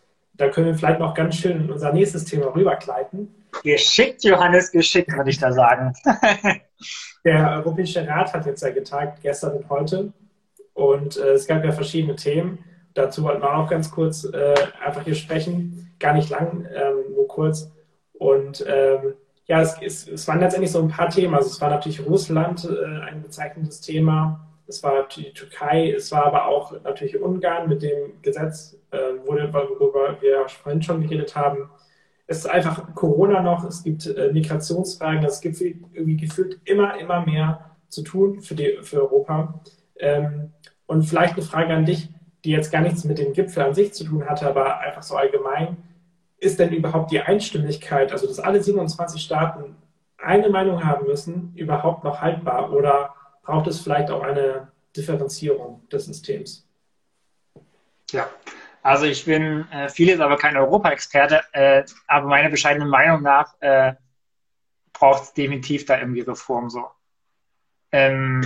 da können wir vielleicht noch ganz schön in unser nächstes Thema rübergleiten. Geschickt, Johannes, geschickt, würde ich da sagen. Der Europäische Rat hat jetzt ja getagt, gestern und heute. Und äh, es gab ja verschiedene Themen. Dazu wollten wir auch ganz kurz äh, einfach hier sprechen. Gar nicht lang, ähm, nur kurz. Und ähm, ja, es, es, es, waren letztendlich so ein paar Themen. Also es war natürlich Russland äh, ein bezeichnendes Thema. Es war die Türkei, es war aber auch natürlich Ungarn mit dem Gesetz, äh, worüber wir vorhin schon geredet haben es ist einfach Corona noch, es gibt äh, Migrationsfragen, es gibt irgendwie gefühlt immer, immer mehr zu tun für, die, für Europa. Ähm, und vielleicht eine Frage an dich, die jetzt gar nichts mit dem Gipfel an sich zu tun hatte, aber einfach so allgemein. Ist denn überhaupt die Einstimmigkeit, also dass alle 27 Staaten eine Meinung haben müssen, überhaupt noch haltbar? Oder braucht es vielleicht auch eine Differenzierung des Systems? Ja, also ich bin äh, vieles, aber kein Europa-Experte, äh, aber meiner bescheidenen Meinung nach äh, braucht es definitiv da irgendwie Reform so. Ähm,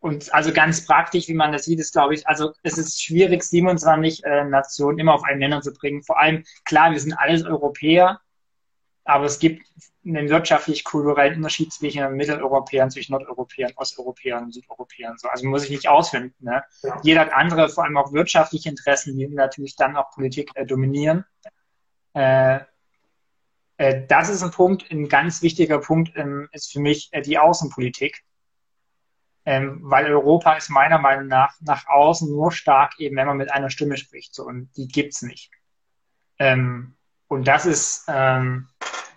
und also ganz praktisch, wie man das sieht, ist, glaube ich, also es ist schwierig, 27 äh, Nationen immer auf einen Nenner zu bringen. Vor allem, klar, wir sind alles Europäer, aber es gibt einen wirtschaftlich-kulturellen Unterschied zwischen Mitteleuropäern, zwischen Nordeuropäern, Osteuropäern und Südeuropäern. So. Also muss ich nicht ausfinden. Ne? Ja. Jeder hat andere, vor allem auch wirtschaftliche Interessen, die natürlich dann auch Politik äh, dominieren. Äh, äh, das ist ein Punkt, ein ganz wichtiger Punkt ähm, ist für mich äh, die Außenpolitik. Ähm, weil Europa ist meiner Meinung nach nach außen nur stark, eben wenn man mit einer Stimme spricht. So, und die gibt's nicht. Ähm, und das ist, ähm,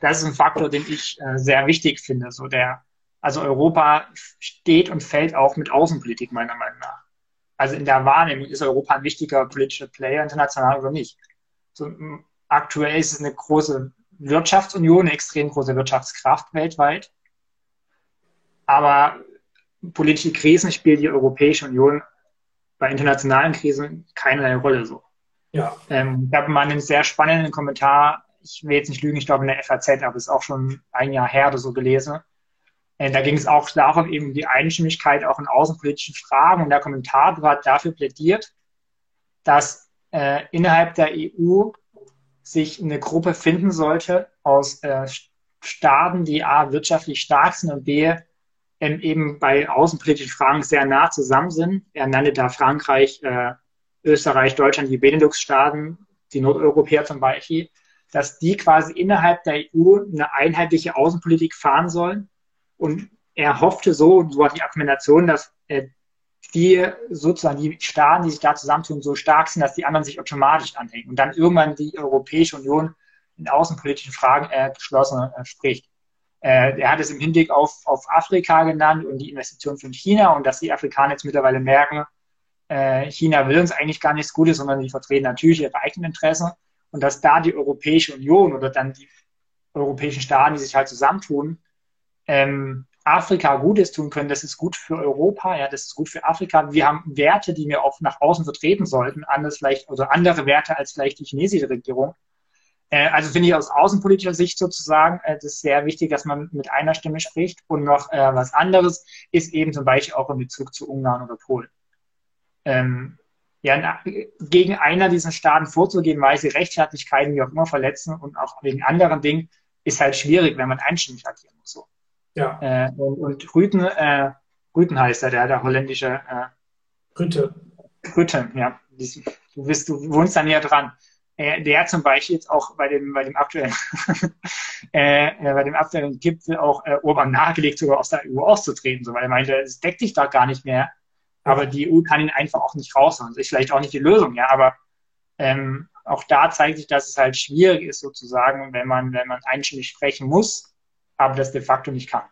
das ist ein Faktor, den ich äh, sehr wichtig finde. So der, also Europa steht und fällt auch mit Außenpolitik meiner Meinung nach. Also in der Wahrnehmung ist Europa ein wichtiger politischer Player international oder nicht. So, aktuell ist es eine große Wirtschaftsunion, eine extrem große Wirtschaftskraft weltweit. Aber politische Krisen spielt die Europäische Union bei internationalen Krisen keinerlei Rolle so. Ja. Ähm, ich habe mal einen sehr spannenden Kommentar ich will jetzt nicht lügen, ich glaube in der FAZ, aber es ist auch schon ein Jahr her oder so gelesen. Äh, da ging es auch darum, eben die Einstimmigkeit auch in außenpolitischen Fragen. Und der Kommentator hat dafür plädiert, dass äh, innerhalb der EU sich eine Gruppe finden sollte aus äh, Staaten, die A, wirtschaftlich stark sind und B, ähm, eben bei außenpolitischen Fragen sehr nah zusammen sind. Er nannte da Frankreich, äh, Österreich, Deutschland, die Benelux-Staaten, die Nordeuropäer zum Beispiel, dass die quasi innerhalb der EU eine einheitliche Außenpolitik fahren sollen. Und er hoffte so, und so war die Argumentation, dass äh, die sozusagen die Staaten, die sich da zusammentun, so stark sind, dass die anderen sich automatisch anhängen und dann irgendwann die Europäische Union in außenpolitischen Fragen äh, geschlossen äh, spricht. Äh, er hat es im Hinblick auf, auf Afrika genannt und die Investition von China und dass die Afrikaner jetzt mittlerweile merken, äh, China will uns eigentlich gar nichts Gutes, sondern die vertreten natürlich ihre eigenen Interessen und dass da die Europäische Union oder dann die europäischen Staaten, die sich halt zusammentun, ähm, Afrika Gutes tun können, das ist gut für Europa, ja, das ist gut für Afrika. Wir haben Werte, die wir auch nach außen vertreten sollten, anders vielleicht, oder andere Werte als vielleicht die chinesische Regierung. Äh, also finde ich aus außenpolitischer Sicht sozusagen, äh, das ist sehr wichtig, dass man mit einer Stimme spricht. Und noch äh, was anderes ist eben zum Beispiel auch in Bezug zu Ungarn oder Polen. Ähm, ja, gegen einer dieser Staaten vorzugehen, weil sie Rechtsstaatlichkeiten wie auch immer verletzen und auch wegen anderen Dingen, ist halt schwierig, wenn man einstimmig agieren muss. So. Ja. Äh, und, und Rüten, äh, Rüten heißt er, der, der holländische äh, Rüte. Rüte, ja. Du, bist, du wohnst da näher dran. Äh, der zum Beispiel jetzt auch bei dem, bei dem aktuellen, äh, äh, bei dem aktuellen Gipfel auch äh, Urban nahegelegt, sogar aus der EU auszutreten, so, weil er meinte, es deckt sich da gar nicht mehr aber die EU kann ihn einfach auch nicht raushauen. Das ist vielleicht auch nicht die Lösung, ja, aber ähm, auch da zeigt sich, dass es halt schwierig ist, sozusagen, wenn man, wenn man einstimmig sprechen muss, aber das de facto nicht kann.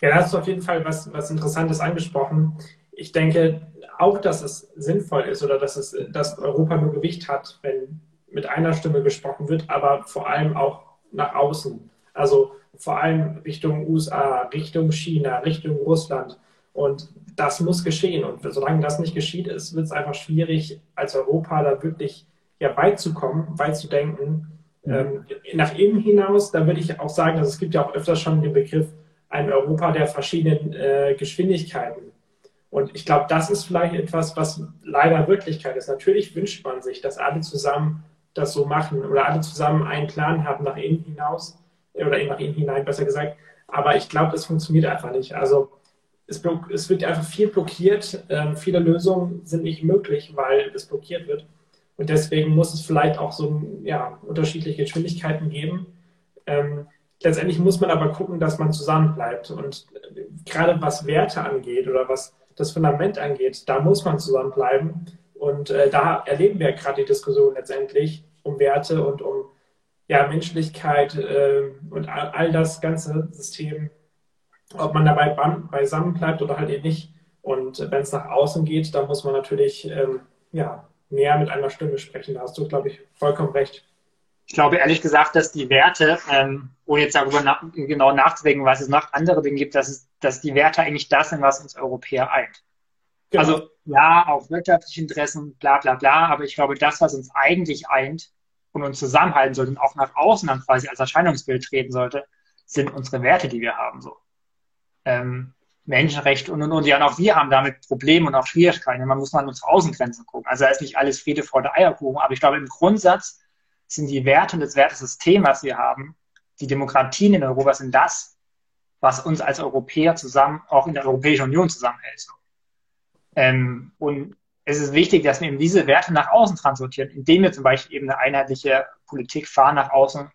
Ja, da hast du auf jeden Fall was, was Interessantes angesprochen. Ich denke auch, dass es sinnvoll ist oder dass, es, dass Europa nur Gewicht hat, wenn mit einer Stimme gesprochen wird, aber vor allem auch nach außen. Also vor allem Richtung USA, Richtung China, Richtung Russland. Und das muss geschehen. Und solange das nicht geschieht, ist, wird es einfach schwierig, als Europa da wirklich ja, beizukommen, beizudenken. Mhm. Ähm, nach innen hinaus, da würde ich auch sagen, also es gibt ja auch öfters schon den Begriff ein Europa der verschiedenen äh, Geschwindigkeiten. Und ich glaube, das ist vielleicht etwas, was leider Wirklichkeit ist. Natürlich wünscht man sich, dass alle zusammen das so machen oder alle zusammen einen Plan haben nach innen hinaus oder nach innen hinein, besser gesagt. Aber ich glaube, das funktioniert einfach nicht. Also es, es wird einfach viel blockiert. Ähm, viele Lösungen sind nicht möglich, weil es blockiert wird. Und deswegen muss es vielleicht auch so ja, unterschiedliche Geschwindigkeiten geben. Ähm, letztendlich muss man aber gucken, dass man zusammenbleibt. Und gerade was Werte angeht oder was das Fundament angeht, da muss man zusammenbleiben. Und äh, da erleben wir gerade die Diskussion letztendlich um Werte und um ja, Menschlichkeit äh, und all, das ganze System, ob man dabei beisammen bleibt oder halt eben nicht. Und wenn es nach außen geht, dann muss man natürlich ähm, ja, mehr mit einer Stimme sprechen. Da hast du, glaube ich, vollkommen recht. Ich glaube ehrlich gesagt, dass die Werte, ähm, ohne jetzt darüber na genau nachzudenken, was es noch andere Dinge gibt, dass, es, dass die Werte eigentlich das sind, was uns Europäer eint. Genau. Also ja, auch wirtschaftliche Interessen, bla bla bla, aber ich glaube, das, was uns eigentlich eint und uns zusammenhalten sollte und auch nach außen dann quasi als Erscheinungsbild treten sollte, sind unsere Werte, die wir haben. So. Ähm, Menschenrechte und, und, und. Ja, und auch wir haben damit Probleme und auch Schwierigkeiten. Man muss mal an unsere Außengrenzen gucken. Also da ist nicht alles Friede vor der Eierkuchen, aber ich glaube, im Grundsatz sind die Werte und das Wertesystem, was wir haben, die Demokratien in Europa sind das, was uns als Europäer zusammen, auch in der Europäischen Union zusammenhält. Ähm, und es ist wichtig, dass wir eben diese Werte nach außen transportieren, indem wir zum Beispiel eben eine einheitliche Politik fahren nach außen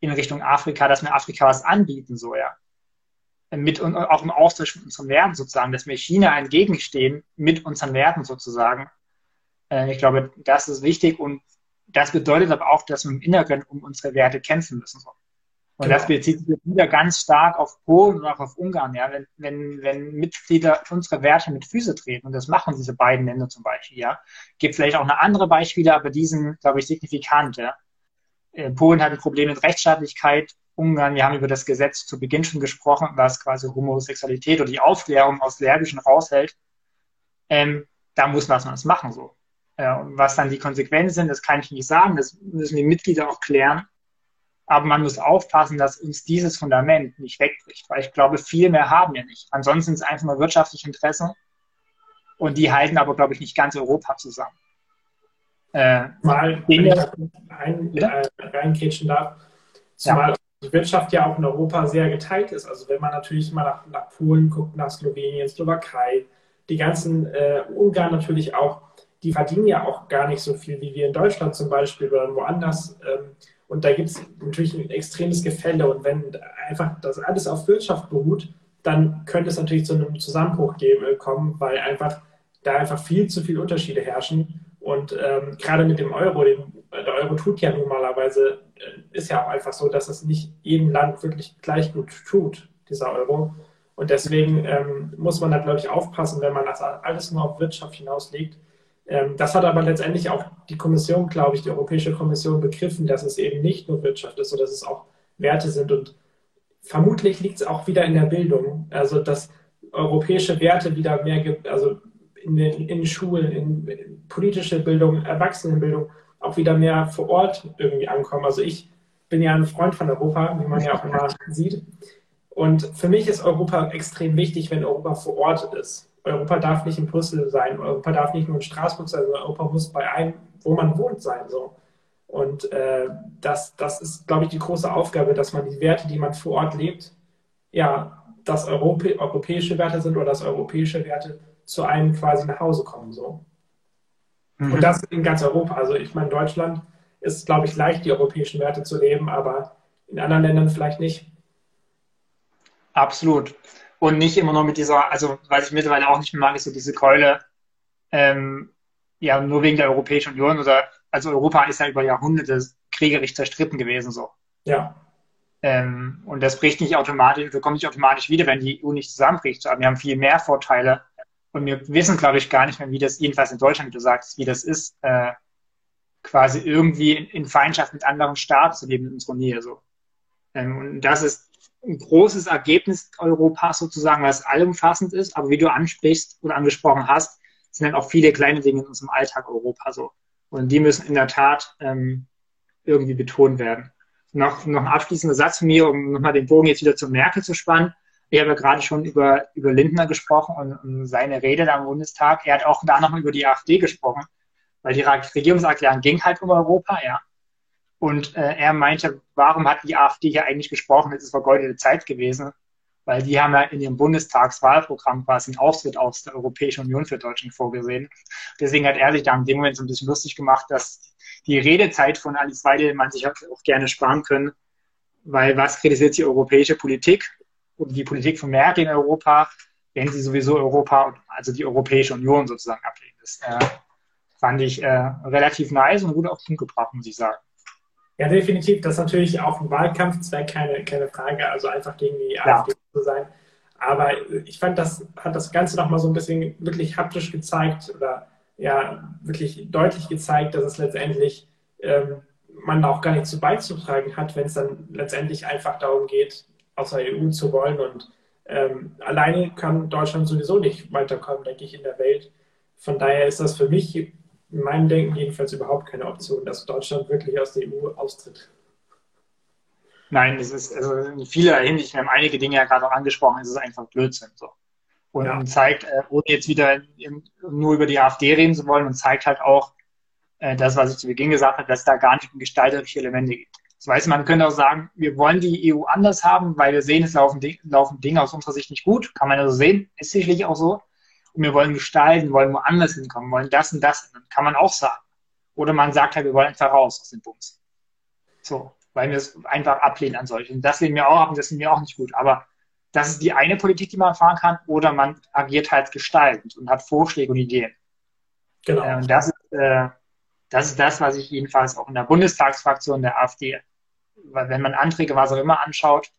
in Richtung Afrika, dass wir Afrika was anbieten, so, ja. Mit und auch im Austausch mit unseren Werten sozusagen, dass wir China entgegenstehen mit unseren Werten sozusagen. Äh, ich glaube, das ist wichtig und das bedeutet aber auch, dass wir im Inneren um unsere Werte kämpfen müssen. Und genau. das bezieht sich wieder ganz stark auf Polen und auch auf Ungarn. Ja, wenn, wenn, wenn Mitglieder unsere Werte mit Füße treten, und das machen diese beiden Länder zum Beispiel, ja, gibt vielleicht auch eine andere Beispiele, aber die sind, glaube ich, signifikant. Ja. Äh, Polen hat ein Problem mit Rechtsstaatlichkeit. Ungarn, wir haben über das Gesetz zu Beginn schon gesprochen, was quasi Homosexualität oder die Aufklärung aus Serbischen raushält. Ähm, da muss man was machen so. Und was dann die Konsequenzen sind, das kann ich nicht sagen. Das müssen die Mitglieder auch klären. Aber man muss aufpassen, dass uns dieses Fundament nicht wegbricht, weil ich glaube, viel mehr haben wir nicht. Ansonsten ist es einfach nur wirtschaftliche Interessen und die halten aber, glaube ich, nicht ganz Europa zusammen. Äh, Mal, wenn ich ein, äh, reingrätschen darf, zumal ja. Die Wirtschaft ja auch in Europa sehr geteilt ist. Also wenn man natürlich mal nach, nach Polen guckt, nach Slowenien, Slowakei, die ganzen äh, Ungarn natürlich auch, die verdienen ja auch gar nicht so viel wie wir in Deutschland zum Beispiel oder woanders. Ähm, und da gibt es natürlich ein extremes Gefälle. Und wenn einfach das alles auf Wirtschaft beruht, dann könnte es natürlich zu einem Zusammenbruch geben, äh, kommen, weil einfach da einfach viel zu viele Unterschiede herrschen. Und ähm, gerade mit dem Euro, den, der Euro tut ja normalerweise, ist ja auch einfach so, dass es nicht jedem Land wirklich gleich gut tut, dieser Euro. Und deswegen ähm, muss man da, glaube ich, aufpassen, wenn man das alles nur auf Wirtschaft hinauslegt, ähm, das hat aber letztendlich auch die Kommission, glaube ich, die Europäische Kommission begriffen, dass es eben nicht nur Wirtschaft ist, sondern dass es auch Werte sind. Und vermutlich liegt es auch wieder in der Bildung. Also, dass europäische Werte wieder mehr gibt, also in in Schulen, in, in politische Bildung, Erwachsenenbildung auch wieder mehr vor Ort irgendwie ankommen. Also ich bin ja ein Freund von Europa, wie man ja auch immer sieht. Und für mich ist Europa extrem wichtig, wenn Europa vor Ort ist. Europa darf nicht in Brüssel sein, Europa darf nicht nur in Straßburg sein, sondern Europa muss bei einem, wo man wohnt, sein. So. Und äh, das, das ist, glaube ich, die große Aufgabe, dass man die Werte, die man vor Ort lebt, ja, dass Europä europäische Werte sind oder dass europäische Werte zu einem quasi nach Hause kommen. So. Mhm. Und das in ganz Europa. Also ich meine, Deutschland ist, glaube ich, leicht, die europäischen Werte zu leben, aber in anderen Ländern vielleicht nicht. Absolut und nicht immer nur mit dieser, also was ich mittlerweile auch nicht mehr mag, ist so diese Keule, ähm, ja, nur wegen der Europäischen Union oder, also Europa ist ja über Jahrhunderte kriegerisch zerstritten gewesen, so. Ja. Ähm, und das bricht nicht automatisch, oder kommt nicht automatisch wieder, wenn die EU nicht zusammenbricht. Aber wir haben viel mehr Vorteile. Und wir wissen, glaube ich, gar nicht mehr, wie das, jedenfalls in Deutschland, wie du sagst, wie das ist, äh, quasi irgendwie in, in, Feindschaft mit anderen Staaten zu leben in unserer Nähe, so. Ähm, und das ist ein großes Ergebnis Europas sozusagen, was allumfassend ist. Aber wie du ansprichst oder angesprochen hast, sind halt auch viele kleine Dinge in unserem Alltag Europa so. Und die müssen in der Tat ähm, irgendwie betont werden. Noch, noch ein abschließender Satz von mir, um nochmal den Bogen jetzt wieder zur Merkel zu spannen. Ich habe ja gerade schon über, über Lindner gesprochen und, und seine Rede da im Bundestag. Er hat auch da nochmal über die AfD gesprochen, weil die Regierungserklärung ging halt um Europa, ja. Und äh, er meinte, warum hat die AfD hier eigentlich gesprochen? Es ist vergeudete Zeit gewesen, weil die haben ja in ihrem Bundestagswahlprogramm quasi einen Auftritt aus der Europäischen Union für Deutschland vorgesehen. Deswegen hat er sich da in dem Moment so ein bisschen lustig gemacht, dass die Redezeit von Alice Weidel man sich auch gerne sparen können, weil was kritisiert die europäische Politik und die Politik von Merkel in Europa, wenn sie sowieso Europa, also die Europäische Union sozusagen ablehnt. Das äh, fand ich äh, relativ nice und gut auf den Punkt gebracht, muss ich sagen. Ja, definitiv. Das ist natürlich auch ein Wahlkampfzweck, keine, keine Frage. Also einfach gegen die ja. AfD zu sein. Aber ich fand, das hat das Ganze nochmal so ein bisschen wirklich haptisch gezeigt oder ja, wirklich deutlich gezeigt, dass es letztendlich ähm, man auch gar nichts zu beizutragen hat, wenn es dann letztendlich einfach darum geht, aus der EU zu wollen. Und ähm, alleine kann Deutschland sowieso nicht weiterkommen, denke ich, in der Welt. Von daher ist das für mich in meinem Denken jedenfalls überhaupt keine Option, dass Deutschland wirklich aus der EU austritt. Nein, es ist also in vieler Hinsicht, wir haben einige Dinge ja gerade auch angesprochen, es ist einfach Blödsinn. So. Und ja. zeigt, äh, ohne jetzt wieder nur über die AfD reden zu wollen, und zeigt halt auch äh, das, was ich zu Beginn gesagt habe, dass da gar nicht gestalterische Elemente gibt. Das heißt, man könnte auch sagen, wir wollen die EU anders haben, weil wir sehen, es laufen, laufen Dinge aus unserer Sicht nicht gut. Kann man also sehen, ist sicherlich auch so. Und wir wollen gestalten, wollen woanders hinkommen, wollen das und das. Dann kann man auch sagen. Oder man sagt halt, wir wollen einfach raus aus dem Bums. So, weil wir es einfach ablehnen an solchen. Das lehnen wir auch ab und das lehnen wir auch nicht gut. Aber das ist die eine Politik, die man fahren kann. Oder man agiert halt gestaltend und hat Vorschläge und Ideen. Genau. Und das ist, äh, das ist das, was ich jedenfalls auch in der Bundestagsfraktion der AfD, wenn man Anträge, was auch immer anschaut,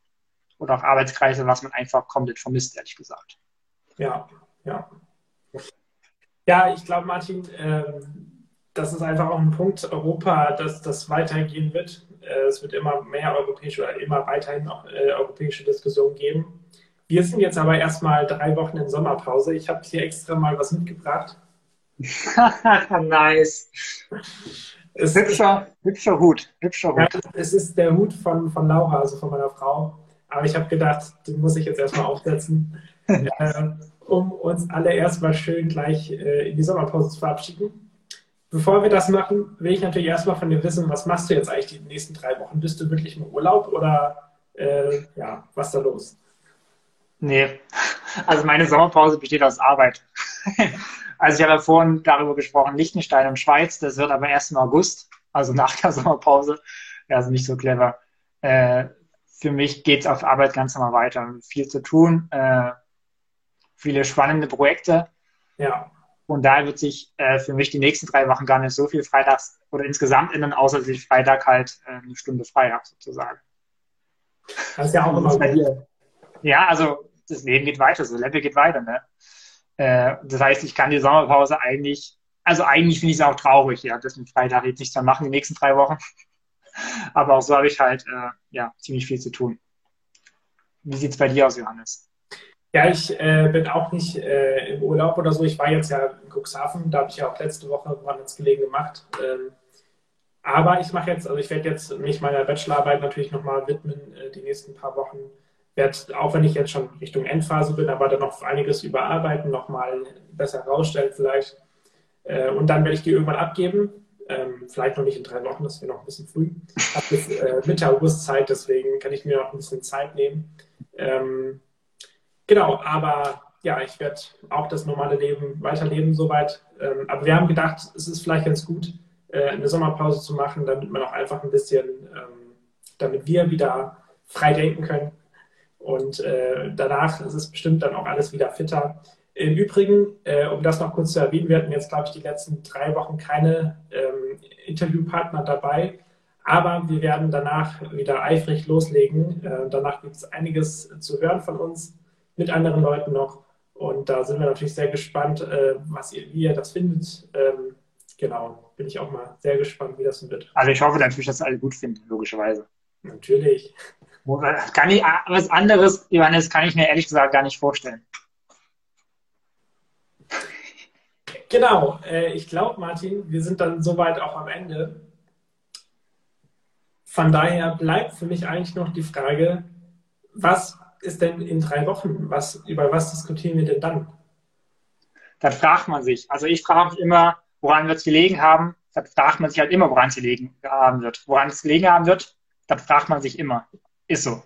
oder auch Arbeitskreise, was man einfach komplett vermisst, ehrlich gesagt. Ja, ja. Ja, ich glaube, Martin, ähm, das ist einfach auch ein Punkt Europa, dass das weitergehen wird. Äh, es wird immer mehr europäische oder immer weiterhin noch äh, europäische Diskussionen geben. Wir sind jetzt aber erstmal drei Wochen in Sommerpause. Ich habe hier extra mal was mitgebracht. nice. Es hübscher, hübscher Hut. Hübscher Hut. Ja, es ist der Hut von, von Laura, also von meiner Frau. Aber ich habe gedacht, den muss ich jetzt erstmal aufsetzen, äh, um uns alle erstmal schön gleich äh, in die Sommerpause zu verabschieden. Bevor wir das machen, will ich natürlich erstmal von dir wissen, was machst du jetzt eigentlich die nächsten drei Wochen? Bist du wirklich im Urlaub oder äh, ja, was ist da los? Nee, also meine Sommerpause besteht aus Arbeit. Also ich habe ja vorhin darüber gesprochen, Liechtenstein und Schweiz, das wird aber erst im August, also nach der Sommerpause. Ja, also nicht so clever. Äh, für mich geht es auf Arbeit ganz normal weiter. Viel zu tun, äh, viele spannende Projekte. Ja. Und da wird sich äh, für mich die nächsten drei Wochen gar nicht so viel freitags oder insgesamt ändern, außer dass ich Freitag halt äh, eine Stunde frei habe, sozusagen. Das ist ja auch immer bei dir. Ja, also das Leben geht weiter, so Level geht weiter, ne? Äh, das heißt, ich kann die Sommerpause eigentlich, also eigentlich finde ich es auch traurig, ja, dass mit Freitag jetzt nichts mehr machen die nächsten drei Wochen. Aber auch so habe ich halt äh, ja, ziemlich viel zu tun. Wie sieht es bei dir aus, Johannes? Ja, ich äh, bin auch nicht äh, im Urlaub oder so. Ich war jetzt ja in Cuxhaven, da habe ich ja auch letzte Woche woanders gelegen gemacht. Ähm, aber ich mache jetzt, also ich werde jetzt mich meiner Bachelorarbeit natürlich nochmal widmen, äh, die nächsten paar Wochen werde, auch wenn ich jetzt schon Richtung Endphase bin, aber dann noch einiges überarbeiten, nochmal besser herausstellen vielleicht. Äh, und dann werde ich die irgendwann abgeben. Ähm, vielleicht noch nicht in drei Wochen, das wäre noch ein bisschen früh. Ich habe bis äh, Mitte August Zeit, deswegen kann ich mir noch ein bisschen Zeit nehmen. Ähm, genau, aber ja, ich werde auch das normale Leben weiterleben soweit. Ähm, aber wir haben gedacht, es ist vielleicht ganz gut, äh, eine Sommerpause zu machen, damit man auch einfach ein bisschen, ähm, damit wir wieder frei denken können und äh, danach ist es bestimmt dann auch alles wieder fitter. Im Übrigen, äh, um das noch kurz zu erwähnen, wir hatten jetzt, glaube ich, die letzten drei Wochen keine ähm, Interviewpartner dabei, aber wir werden danach wieder eifrig loslegen. Äh, danach gibt es einiges zu hören von uns mit anderen Leuten noch. Und da sind wir natürlich sehr gespannt, äh, was ihr, wie ihr das findet. Ähm, genau, bin ich auch mal sehr gespannt, wie das wird. Also ich hoffe natürlich, dass alle gut finden, logischerweise. Natürlich. Kann ich, was anderes, Johannes, kann ich mir ehrlich gesagt gar nicht vorstellen. Genau, äh, ich glaube, Martin, wir sind dann soweit auch am Ende. Von daher bleibt für mich eigentlich noch die Frage, was ist denn in drei Wochen? Was, über was diskutieren wir denn dann? Das fragt man sich. Also ich frage mich immer, woran wird es gelegen haben? dann fragt man sich halt immer, woran es gelegen haben wird. Woran es gelegen haben wird, dann fragt man sich immer. Ist so.